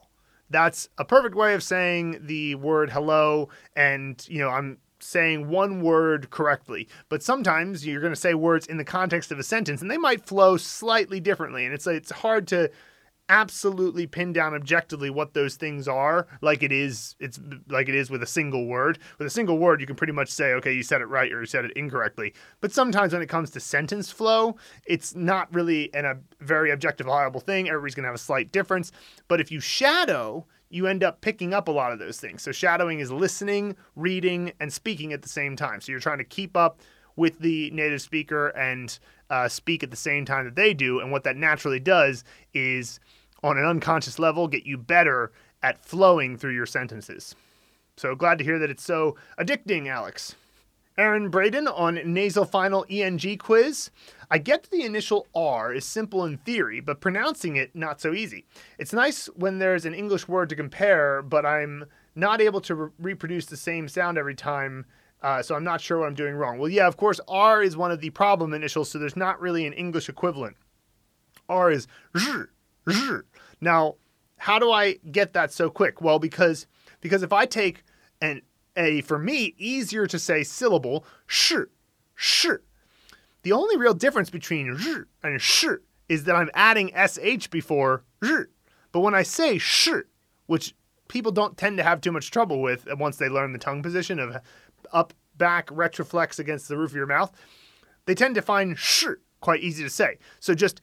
that's a perfect way of saying the word hello and you know i'm saying one word correctly but sometimes you're going to say words in the context of a sentence and they might flow slightly differently and it's it's hard to absolutely pin down objectively what those things are like it is it's like it is with a single word. With a single word you can pretty much say okay you said it right or you said it incorrectly. But sometimes when it comes to sentence flow it's not really an, a very objectifiable thing. Everybody's going to have a slight difference. But if you shadow you end up picking up a lot of those things so shadowing is listening reading and speaking at the same time so you're trying to keep up with the native speaker and uh, speak at the same time that they do. And what that naturally does is, on an unconscious level, get you better at flowing through your sentences. So glad to hear that it's so addicting, Alex. Aaron Braden on nasal final ENG quiz. I get that the initial R is simple in theory, but pronouncing it not so easy. It's nice when there's an English word to compare, but I'm not able to re- reproduce the same sound every time uh, so I'm not sure what I'm doing wrong. Well, yeah, of course, R is one of the problem initials, so there's not really an English equivalent. R is zh, zh. Now, how do I get that so quick? Well, because because if I take an a for me easier to say syllable sh sh, the only real difference between zh and sh is that I'm adding sh before zh. But when I say sh, which people don't tend to have too much trouble with once they learn the tongue position of up, back, retroflex against the roof of your mouth, they tend to find sh quite easy to say. So just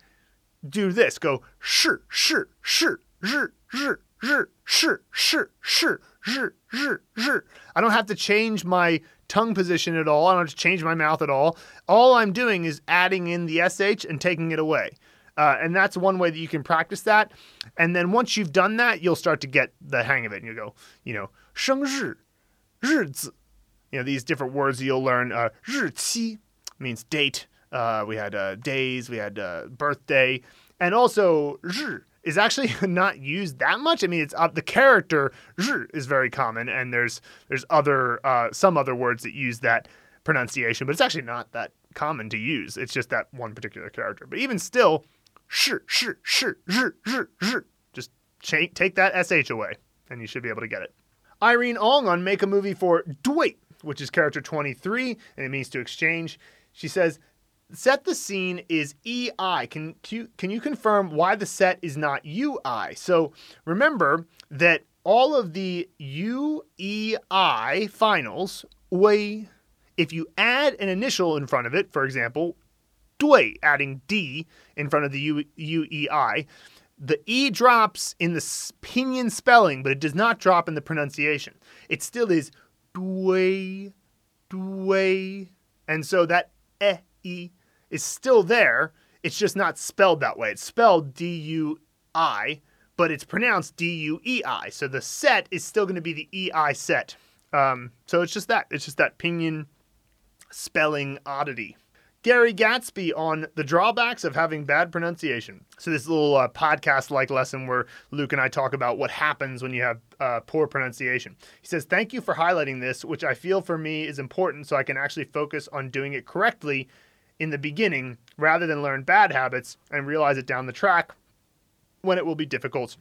do this. Go sh, sh, sh, sh, sh, sh, sh, sh, sh, sh, sh, sh. I don't have to change my tongue position at all. I don't have to change my mouth at all. All I'm doing is adding in the sh and taking it away. Uh, and that's one way that you can practice that. And then once you've done that, you'll start to get the hang of it. And you go, you know, 生日,日子,you know these different words you'll learn. Uh, 日期 means date. Uh, we had uh, days. We had uh, birthday, and also 日 is actually [laughs] not used that much. I mean, it's uh, the character is very common, and there's there's other uh, some other words that use that pronunciation, but it's actually not that common to use. It's just that one particular character. But even still, sh sh sh sh sh just ch- take that sh away, and you should be able to get it. Irene Ong on Make a Movie for Dwight, which is character 23, and it means to exchange. She says, set the scene is EI. Can, can, you, can you confirm why the set is not UI? So remember that all of the UEI finals, way, if you add an initial in front of it, for example, dui, adding D in front of the U, UEI, the E drops in the pinyin spelling, but it does not drop in the pronunciation. It still is Dway, Dway. And so that eh, E is still there. It's just not spelled that way. It's spelled D U I, but it's pronounced D U E I. So the set is still going to be the E I set. Um, so it's just that. It's just that pinyin spelling oddity. Gary Gatsby on the drawbacks of having bad pronunciation. So, this little uh, podcast like lesson where Luke and I talk about what happens when you have uh, poor pronunciation. He says, Thank you for highlighting this, which I feel for me is important so I can actually focus on doing it correctly in the beginning rather than learn bad habits and realize it down the track when it will be difficult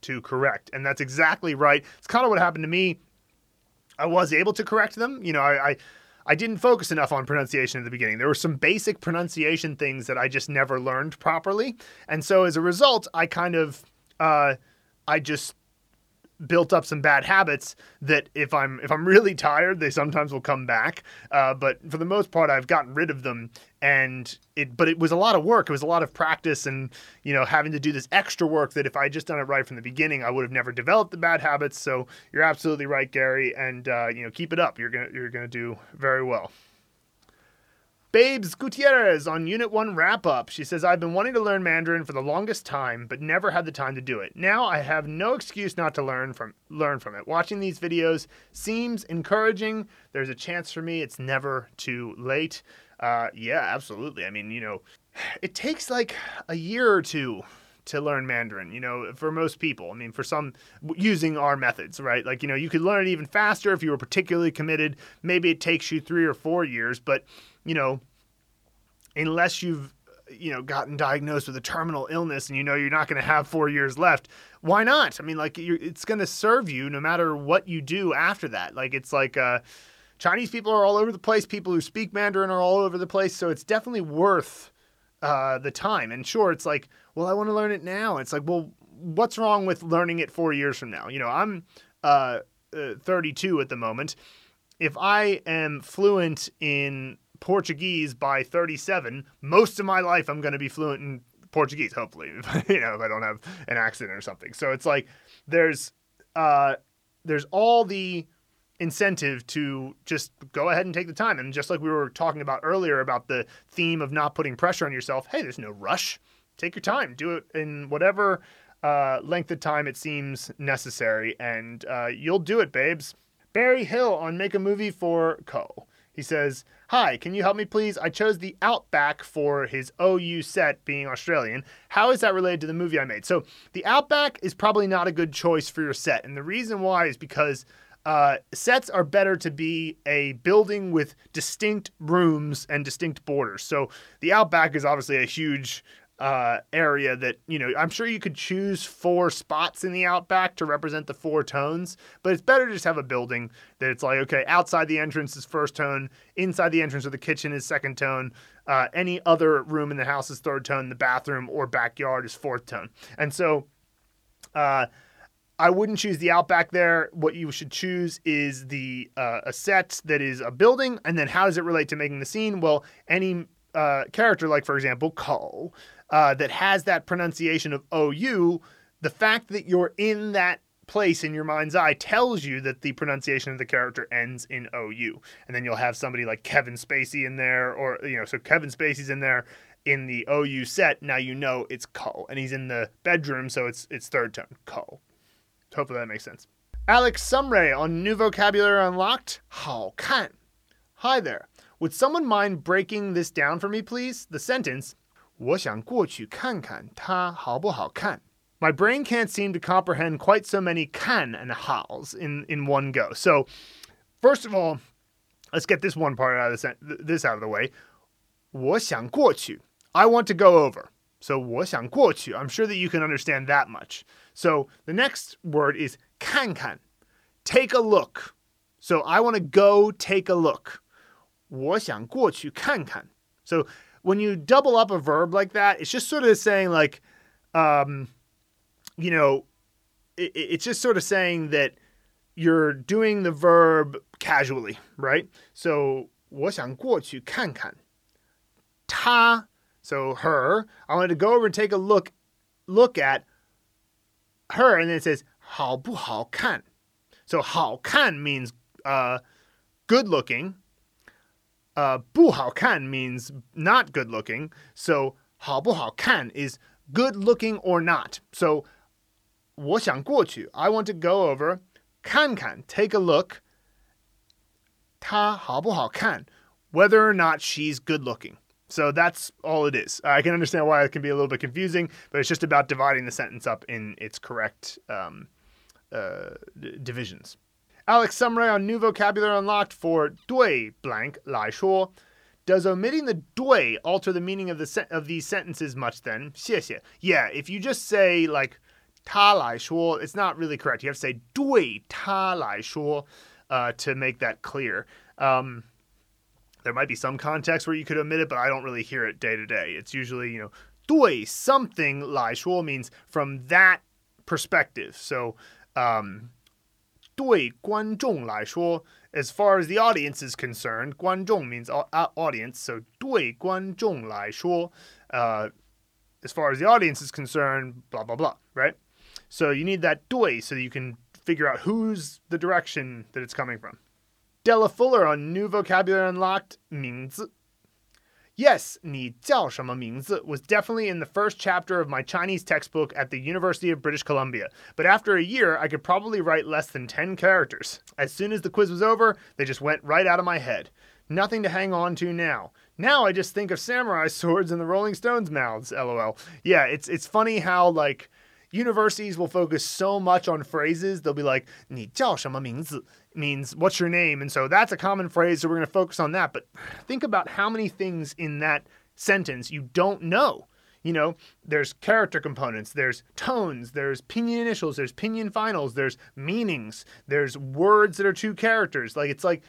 to correct. And that's exactly right. It's kind of what happened to me. I was able to correct them. You know, I, I I didn't focus enough on pronunciation at the beginning. There were some basic pronunciation things that I just never learned properly. And so as a result, I kind of uh, I just built up some bad habits that if I'm if I'm really tired, they sometimes will come back. Uh, but for the most part, I've gotten rid of them. And it, but it was a lot of work. It was a lot of practice, and you know, having to do this extra work that if I just done it right from the beginning, I would have never developed the bad habits. So you're absolutely right, Gary, and uh, you know, keep it up. You're gonna you're gonna do very well. Babes Gutierrez on Unit 1 wrap up. She says, I've been wanting to learn Mandarin for the longest time, but never had the time to do it. Now I have no excuse not to learn from learn from it. Watching these videos seems encouraging. There's a chance for me. It's never too late. Uh, yeah, absolutely. I mean, you know, it takes like a year or two to learn Mandarin, you know, for most people. I mean, for some using our methods, right? Like, you know, you could learn it even faster if you were particularly committed. Maybe it takes you three or four years, but, you know, unless you've, you know, gotten diagnosed with a terminal illness and you know you're not going to have four years left, why not? I mean, like, it's going to serve you no matter what you do after that. Like, it's like, uh, Chinese people are all over the place. People who speak Mandarin are all over the place. So it's definitely worth uh, the time. And sure, it's like, well, I want to learn it now. It's like, well, what's wrong with learning it four years from now? You know, I'm uh, uh, 32 at the moment. If I am fluent in Portuguese by 37, most of my life I'm going to be fluent in Portuguese, hopefully, [laughs] you know, if I don't have an accident or something. So it's like there's uh, there's all the incentive to just go ahead and take the time. And just like we were talking about earlier about the theme of not putting pressure on yourself, hey, there's no rush. Take your time. Do it in whatever uh, length of time it seems necessary, and uh, you'll do it, babes. Barry Hill on Make a Movie for Co. He says, Hi, can you help me please? I chose the Outback for his OU set being Australian. How is that related to the movie I made? So, the Outback is probably not a good choice for your set. And the reason why is because uh, sets are better to be a building with distinct rooms and distinct borders. So, the Outback is obviously a huge uh, area that you know i'm sure you could choose four spots in the outback to represent the four tones but it's better to just have a building that it's like okay outside the entrance is first tone inside the entrance of the kitchen is second tone uh, any other room in the house is third tone the bathroom or backyard is fourth tone and so uh, I wouldn't choose the Outback there. What you should choose is the uh, a set that is a building, and then how does it relate to making the scene? Well, any uh, character, like for example, Cole, uh, that has that pronunciation of OU, the fact that you're in that place in your mind's eye tells you that the pronunciation of the character ends in OU. And then you'll have somebody like Kevin Spacey in there, or, you know, so Kevin Spacey's in there in the OU set. Now you know it's Ko. And he's in the bedroom, so it's it's third tone, Ko. Hopefully that makes sense. Alex Sumray on New Vocabulary Unlocked. How can? Hi there. Would someone mind breaking this down for me, please? The sentence 我想过去看看它好不好看. My brain can't seem to comprehend quite so many kan and haos in, in one go. So, first of all, let's get this one part out of the, this out of the way. 我想过去. I want to go over. So 我想过去. I'm sure that you can understand that much. So the next word is 看看. Take a look. So I want to go take a look. 我想过去看看. So when you double up a verb like that, it's just sort of saying like, um, you know, it, it's just sort of saying that you're doing the verb casually, right? So 我想过去看看她 so her. I wanted to go over and take a look look at her, and then it says 好不好看. So 好看 means uh, good looking. Uh, 不好看 means not good looking. So 好不好看 is good looking or not. So 我想过去 I want to go over 看看 take a look 她好不好看 whether or not she's good looking. So that's all it is. I can understand why it can be a little bit confusing, but it's just about dividing the sentence up in its correct um, uh, d- divisions. Alex Sumray on New Vocabulary Unlocked for 对 blank 来说. Does omitting the 对 alter the meaning of the se- of these sentences much then? 谢谢. Yeah, if you just say like 他来说, it's not really correct. You have to say 对他来说 uh, to make that clear. Um, there might be some context where you could omit it, but I don't really hear it day to day. It's usually, you know, 对 something 来说 means from that perspective. So, um, 对观众来说, as far as the audience is concerned, 观众 means audience, so 对观众来说, uh, as far as the audience is concerned, blah blah blah, right? So you need that 对 so you can figure out who's the direction that it's coming from. Della Fuller on New Vocabulary Unlocked, 名字. Yes, 你叫什么名字 was definitely in the first chapter of my Chinese textbook at the University of British Columbia, but after a year, I could probably write less than 10 characters. As soon as the quiz was over, they just went right out of my head. Nothing to hang on to now. Now I just think of samurai [laughs] swords and the Rolling Stones mouths, lol. Yeah, it's it's funny how like universities will focus so much on phrases. They'll be like, 你叫什么名字? means what's your name? And so that's a common phrase, so we're going to focus on that. But think about how many things in that sentence you don't know. You know, there's character components, there's tones, there's pinyin initials, there's pinyin finals, there's meanings, there's words that are two characters. Like it's like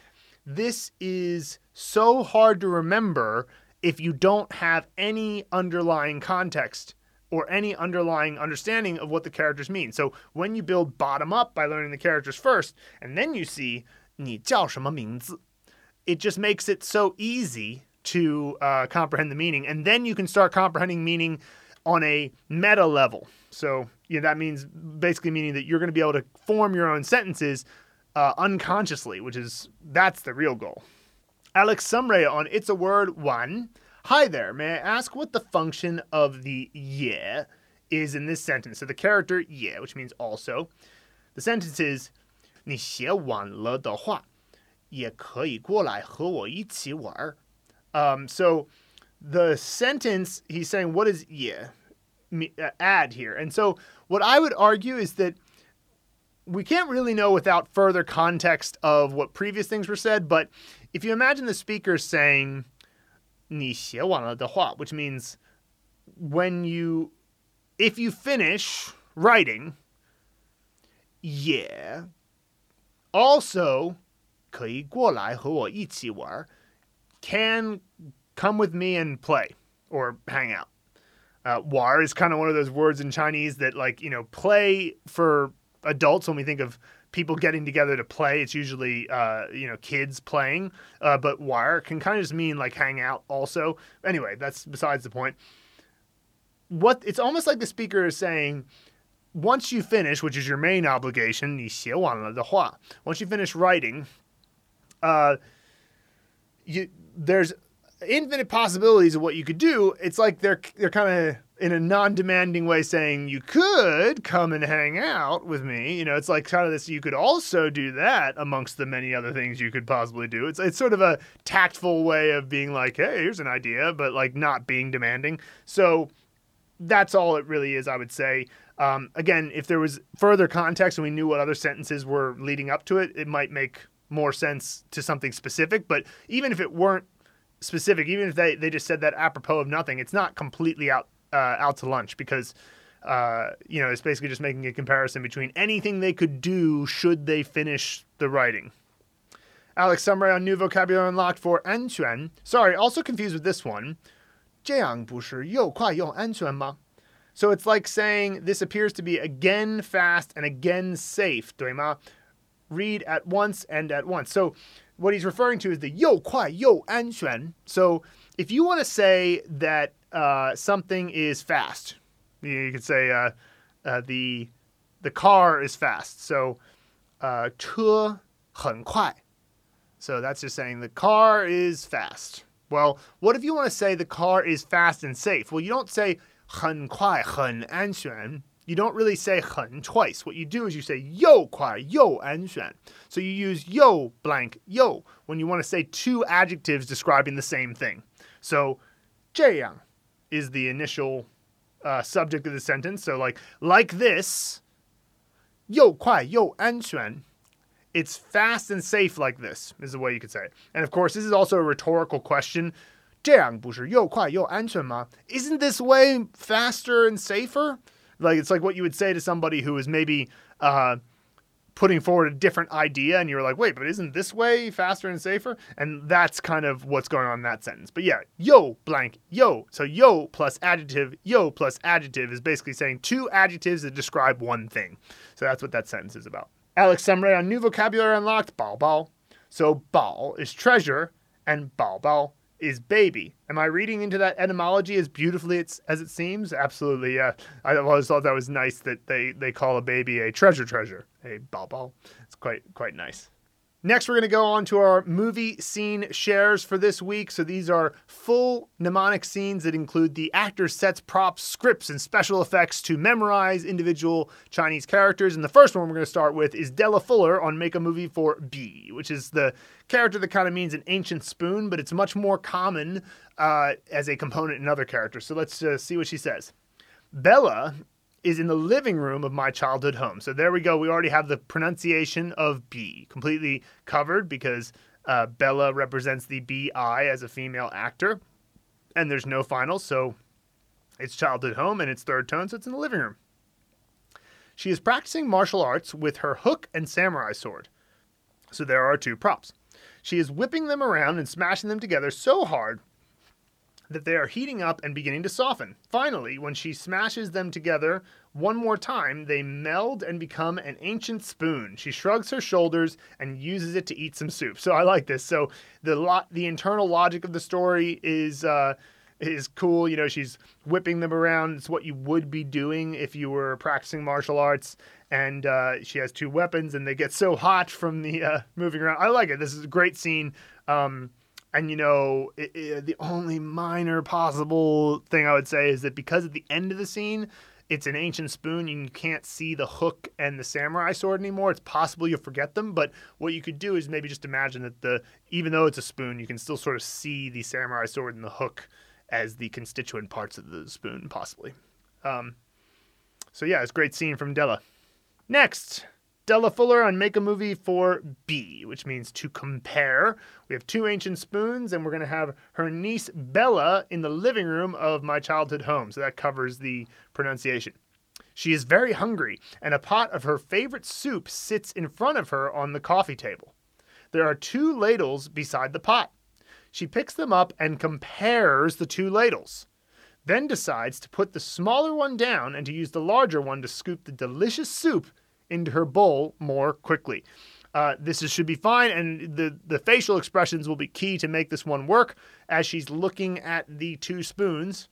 this is so hard to remember if you don't have any underlying context or any underlying understanding of what the characters mean. So when you build bottom up by learning the characters first, and then you see 你叫什么名字, it just makes it so easy to uh, comprehend the meaning, and then you can start comprehending meaning on a meta level. So you know, that means basically meaning that you're going to be able to form your own sentences uh, unconsciously, which is that's the real goal. Alex Sumray on It's a Word One Hi there. May I ask what the function of the yeah is in this sentence? So the character yeah, which means also. The sentence is 你写完了的话，也可以过来和我一起玩。Um, so the sentence he's saying, what is yeah uh, add here? And so what I would argue is that we can't really know without further context of what previous things were said, but if you imagine the speaker saying 你写完了的话, which means when you if you finish writing, yeah. Also, 可以过来和我一起玩 can come with me and play or hang out. Uh, war is kind of one of those words in Chinese that, like, you know, play for adults when we think of people getting together to play. It's usually, uh, you know, kids playing. Uh, but war can kind of just mean like hang out also. Anyway, that's besides the point. What it's almost like the speaker is saying, once you finish, which is your main obligation, 你写完了的话, once you finish writing, uh, you there's infinite possibilities of what you could do. It's like they're they're kind of in a non-demanding way saying you could come and hang out with me. You know, it's like kind of this. You could also do that amongst the many other things you could possibly do. It's it's sort of a tactful way of being like, hey, here's an idea, but like not being demanding. So that's all it really is, I would say. Um, again, if there was further context and we knew what other sentences were leading up to it, it might make more sense to something specific. But even if it weren't specific, even if they, they just said that apropos of nothing, it's not completely out uh, out to lunch because uh, you know it's basically just making a comparison between anything they could do should they finish the writing. Alex Sumray on new vocabulary unlocked for anquan. Sorry, also confused with this one. 这样不是又快又安全吗? So it's like saying this appears to be again fast and again safe, 对吗? Read at once and at once. So what he's referring to is the 又快又安全. So if you want to say that uh, something is fast, you could say uh, uh, the the car is fast. So uh, 车很快. So that's just saying the car is fast. Well, what if you want to say the car is fast and safe? Well, you don't say 很快很安全 you don't really say 很 twice. What you do is you say 又快又安全. So you use 又 blank 又 when you want to say two adjectives describing the same thing. So 这样 is the initial uh, subject of the sentence. So like like this 又快又安全 it's fast and safe like this is the way you could say it. And of course, this is also a rhetorical question. 这样不是又快又安全吗? Isn't this way faster and safer? Like it's like what you would say to somebody who is maybe uh, putting forward a different idea, and you're like, wait, but isn't this way faster and safer? And that's kind of what's going on in that sentence. But yeah, yo blank yo. So yo plus adjective, yo plus adjective is basically saying two adjectives that describe one thing. So that's what that sentence is about. Alex Sumray on new vocabulary unlocked. Bao bao. So bao is treasure, and bao bao is baby. Am I reading into that etymology as beautifully as it seems? Absolutely, yeah. I always thought that was nice that they, they call a baby a treasure treasure, a bao It's quite quite nice. Next, we're going to go on to our movie scene shares for this week. So these are full mnemonic scenes that include the actors, sets, props, scripts, and special effects to memorize individual Chinese characters. And the first one we're going to start with is Della Fuller on Make a Movie for B, which is the character that kind of means an ancient spoon, but it's much more common uh, as a component in other characters. So let's uh, see what she says. Bella is in the living room of my childhood home. So there we go. We already have the pronunciation of B completely covered because uh, Bella represents the BI as a female actor. And there's no final. So it's childhood home and it's third tone. So it's in the living room. She is practicing martial arts with her hook and samurai sword. So there are two props. She is whipping them around and smashing them together so hard that they are heating up and beginning to soften. Finally, when she smashes them together one more time, they meld and become an ancient spoon. She shrugs her shoulders and uses it to eat some soup. So I like this. So the lo- the internal logic of the story is uh, is cool. You know, she's whipping them around. It's what you would be doing if you were practicing martial arts. And uh, she has two weapons, and they get so hot from the uh, moving around. I like it. This is a great scene. Um, and you know, it, it, the only minor possible thing I would say is that because at the end of the scene, it's an ancient spoon and you can't see the hook and the samurai sword anymore. It's possible you'll forget them, but what you could do is maybe just imagine that the even though it's a spoon, you can still sort of see the samurai sword and the hook as the constituent parts of the spoon, possibly. Um, so yeah, it's a great scene from Della. Next, Della Fuller on Make a Movie for B, which means to compare. We have two ancient spoons, and we're going to have her niece Bella in the living room of my childhood home. So that covers the pronunciation. She is very hungry, and a pot of her favorite soup sits in front of her on the coffee table. There are two ladles beside the pot. She picks them up and compares the two ladles, then decides to put the smaller one down and to use the larger one to scoop the delicious soup into her bowl more quickly. Uh, this is, should be fine, and the, the facial expressions will be key to make this one work. As she's looking at the two spoons,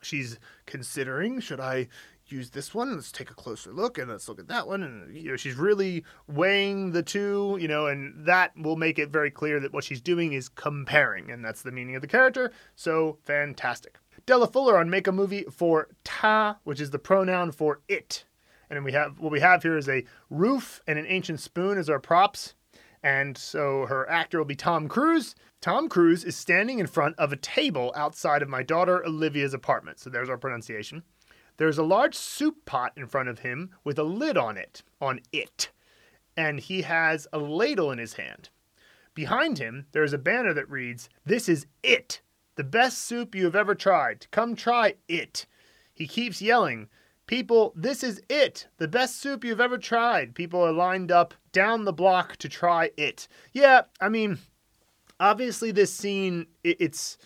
she's considering should I use this one? Let's take a closer look, and let's look at that one. And you know, she's really weighing the two, you know, and that will make it very clear that what she's doing is comparing, and that's the meaning of the character. So fantastic. Della Fuller on Make a Movie for ta, which is the pronoun for it. And we have what we have here is a roof and an ancient spoon as our props. And so her actor will be Tom Cruise. Tom Cruise is standing in front of a table outside of my daughter Olivia's apartment. So there's our pronunciation. There's a large soup pot in front of him with a lid on it, on it. And he has a ladle in his hand. Behind him, there is a banner that reads, This is it, the best soup you have ever tried. Come try it. He keeps yelling, People, this is it. The best soup you've ever tried. People are lined up down the block to try it. Yeah, I mean, obviously, this scene, it, it's.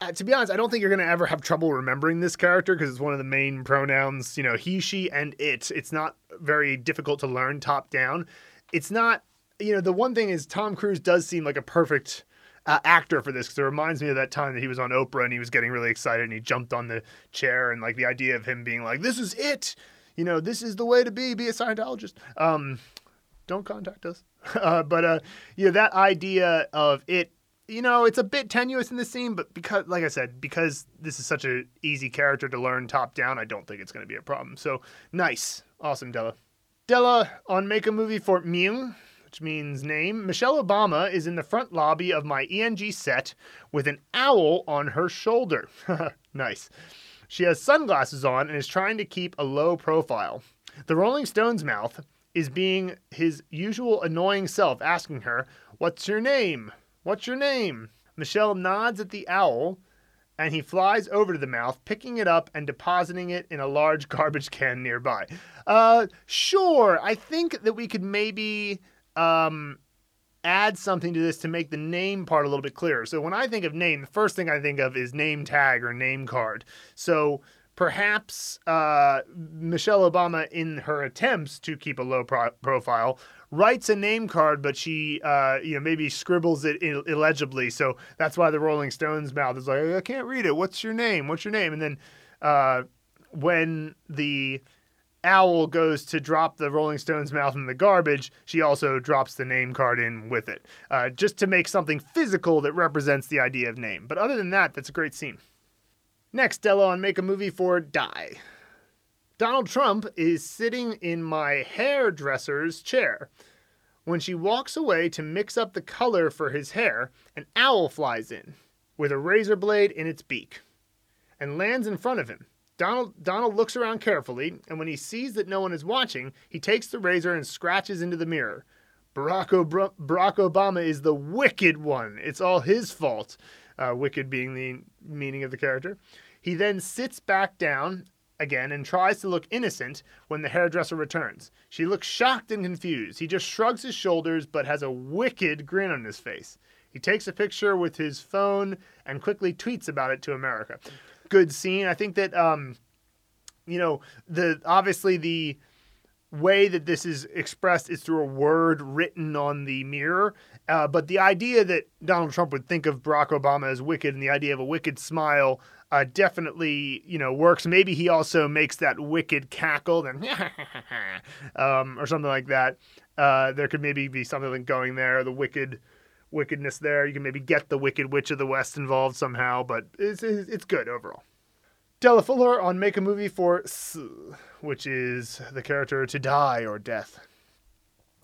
Uh, to be honest, I don't think you're going to ever have trouble remembering this character because it's one of the main pronouns, you know, he, she, and it. It's not very difficult to learn top down. It's not, you know, the one thing is Tom Cruise does seem like a perfect uh, actor for this because it reminds me of that time that he was on Oprah and he was getting really excited and he jumped on the chair and like the idea of him being like, "This is it," you know, this is the way to be, be a Scientologist. Um, don't contact us, [laughs] uh, but uh, yeah, that idea of it. You know, it's a bit tenuous in the scene, but because, like I said, because this is such an easy character to learn top down, I don't think it's going to be a problem. So nice, awesome, Della. Della on Make a Movie for Mew which means name, Michelle Obama is in the front lobby of my ENG set with an owl on her shoulder. [laughs] nice. She has sunglasses on and is trying to keep a low profile. The Rolling Stones mouth is being his usual annoying self, asking her, What's your name? What's your name? Michelle nods at the owl, and he flies over to the mouth, picking it up and depositing it in a large [laughs] garbage can nearby. Uh, sure, I think that we could maybe um, add something to this to make the name part a little bit clearer. So when I think of name, the first thing I think of is name tag or name card. So perhaps uh, Michelle Obama, in her attempts to keep a low pro- profile, writes a name card, but she, uh, you know, maybe scribbles it Ill- illegibly. So that's why the Rolling Stones mouth is like, I can't read it. What's your name? What's your name? And then uh, when the Owl goes to drop the Rolling Stones mouth in the garbage, she also drops the name card in with it, uh, just to make something physical that represents the idea of name. But other than that, that's a great scene. Next, Della on Make a Movie for Die. Donald Trump is sitting in my hairdresser's chair. When she walks away to mix up the color for his hair, an owl flies in with a razor blade in its beak and lands in front of him. Donald Donald looks around carefully, and when he sees that no one is watching, he takes the razor and scratches into the mirror. Barack, Ob- Barack Obama is the wicked one. It's all his fault. Uh, wicked being the meaning of the character. He then sits back down again and tries to look innocent when the hairdresser returns. She looks shocked and confused. He just shrugs his shoulders but has a wicked grin on his face. He takes a picture with his phone and quickly tweets about it to America. Good scene. I think that um, you know the obviously the way that this is expressed is through a word written on the mirror. Uh, but the idea that Donald Trump would think of Barack Obama as wicked and the idea of a wicked smile uh, definitely, you know, works. Maybe he also makes that wicked cackle, then, [laughs] um, or something like that. Uh, there could maybe be something going there, the wicked wickedness there. You can maybe get the Wicked Witch of the West involved somehow, but it's, it's good overall. Della Fuller on Make a Movie for S, which is the character to die or death.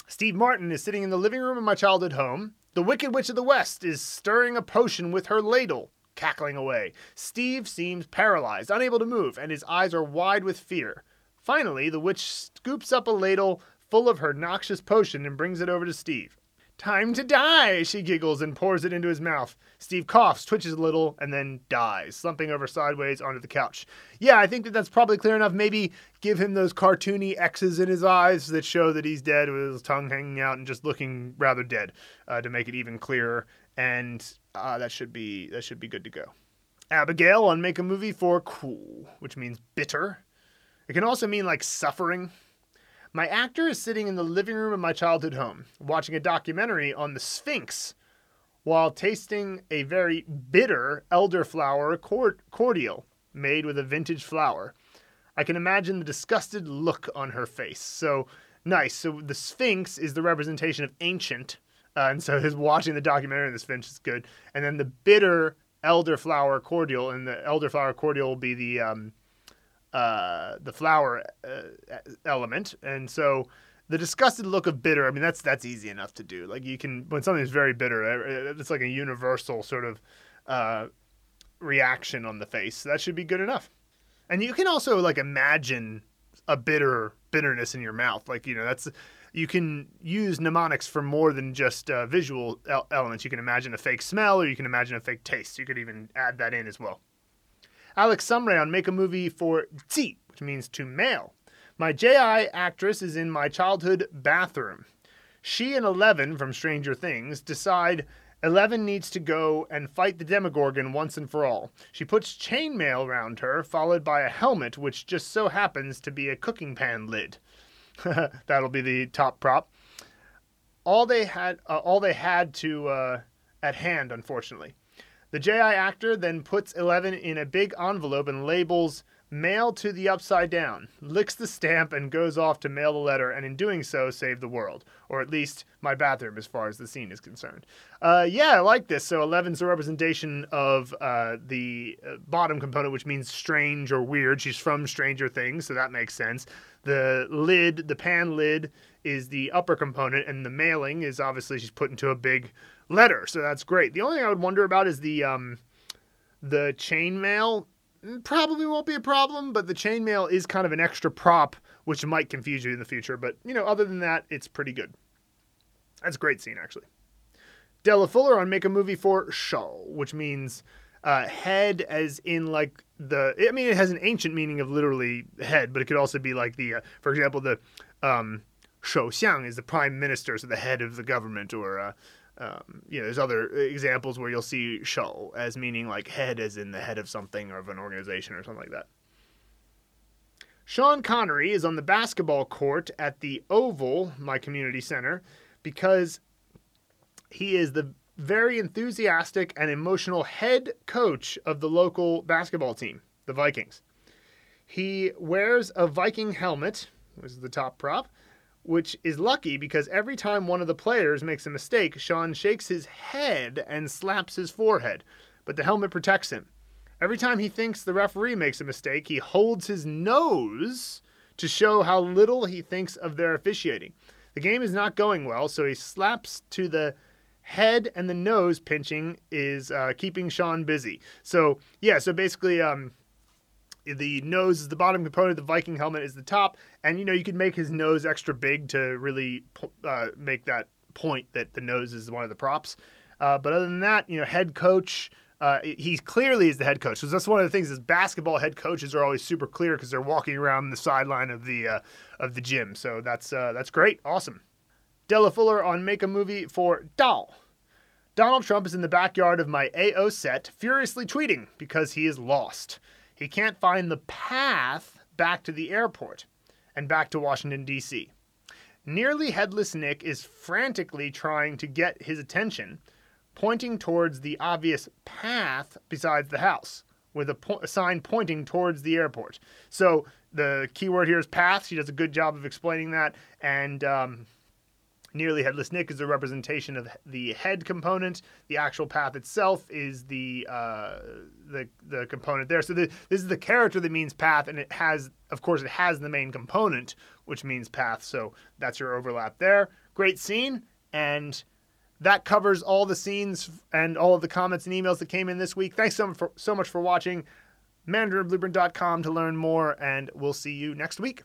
Steve Martin is sitting in the living room of my childhood home. The Wicked Witch of the West is stirring a potion with her ladle, cackling away. Steve seems paralyzed, unable to move, and his eyes are wide with fear. Finally, the witch scoops up a ladle full of her noxious potion and brings it over to Steve. Time to die, she giggles and pours it into his mouth. Steve coughs, twitches a little, and then dies, slumping over sideways onto the couch. Yeah, I think that that's probably clear enough. Maybe give him those cartoony X's in his eyes that show that he's dead with his tongue hanging out and just looking rather dead uh, to make it even clearer. And uh, that should be that should be good to go. Abigail on Make a Movie for Ku, which means bitter. It can also mean like suffering. My actor is sitting in the living room of my childhood home, watching a documentary on the Sphinx while tasting a very bitter elderflower cordial made with a vintage flower. I can imagine the disgusted look on her face. So nice. So the Sphinx is the representation of ancient, uh, and so [laughs] his watching the documentary on the Sphinx is good. And then the bitter elderflower cordial, and the elderflower cordial will be the um, uh, the flower uh, element, and so the disgusted look of bitter. I mean, that's that's easy enough to do. Like you can when something's very bitter, uh, uh, it's like a universal sort of uh, reaction on the face. That should be good enough. And you can also like imagine a bitter bitterness in your mouth. Like you know that's you can use mnemonics for more than just uh, visual elements. You can imagine a fake smell, or you can imagine a fake taste. You could even add that in as well. Alex Sumray on Make a Movie for T, which means to mail. My JI actress is in my childhood bathroom. She and Eleven from Stranger Things decide Eleven needs to go and fight the Demogorgon once and for all. She puts chainmail around her, followed by a helmet, which just so happens to be a cooking pan lid. [laughs] That'll be the top prop. All they had, uh, all they had to uh, at hand, unfortunately. The JI actor then puts Eleven in a big envelope and labels mail to the upside down, licks the stamp, and goes off to mail the letter, and in doing so, save the world. Or at least my bathroom, as far as the scene is concerned. Uh, yeah, I like this. So 11's a representation of uh, the uh, bottom component, which means strange or weird. She's from Stranger Things, so that makes sense. The lid, the pan lid, is the upper component, and the mailing is obviously she's put into a big letter, so that's great. The only thing I would wonder about is the um, the chainmail Mm, probably won't be a problem, but the chainmail is kind of an extra prop, which might confuse you in the future. But, you know, other than that, it's pretty good. That's a great scene, actually. Della Fuller on Make a Movie for Shou, which means uh, head as in like the, I mean, it has an ancient meaning of literally head, but it could also be like the, uh, for example, the um, Shou Xiang is the prime minister, so the head of the government, or uh, um, you know, there's other examples where you'll see shou as meaning like head, as in the head of something or of an organization or something like that. Sean Connery is on the basketball court at the Oval, my community center, because he is the very enthusiastic and emotional head coach of the local basketball team, the Vikings. He wears a Viking helmet, which is the top prop, which is lucky because every time one of the players makes a mistake, Sean shakes his head and slaps his forehead, but the helmet protects him. Every time he thinks the referee makes a mistake, he holds his nose to show how little he thinks of their officiating. The game is not going well, so he slaps to the head and the nose pinching is uh, keeping Sean busy. So yeah, so basically, um, the nose is the bottom component. The Viking helmet is the top, and you know you could make his nose extra big to really uh, make that point that the nose is one of the props. Uh, but other than that, you know, head coach. Uh, he clearly is the head coach because that's one of the things is basketball head coaches are always super clear because they're walking around the sideline of the uh, of the gym. So that's uh, that's great, awesome. Della Fuller on Make a Movie for Doll. Donald Trump is in the backyard of my AO set, furiously tweeting because he is lost. He can't find the path back to the airport and back to Washington, D.C. Nearly Headless Nick is frantically trying to get his attention, pointing towards the obvious path besides the house, with a, po- a sign pointing towards the airport. So the keyword here is path. She does a good job of explaining that. And um, Nearly Headless Nick is a representation of the head component. The actual path itself is the uh, the the component there. So the, this is the character that means path, and it has, of course, it has the main component, which means path. So that's your overlap there. Great scene, and that covers all the scenes and all of the comments and emails that came in this week. Thanks so for, so much for watching. MandarinBlueprint.com to learn more, and we'll see you next week.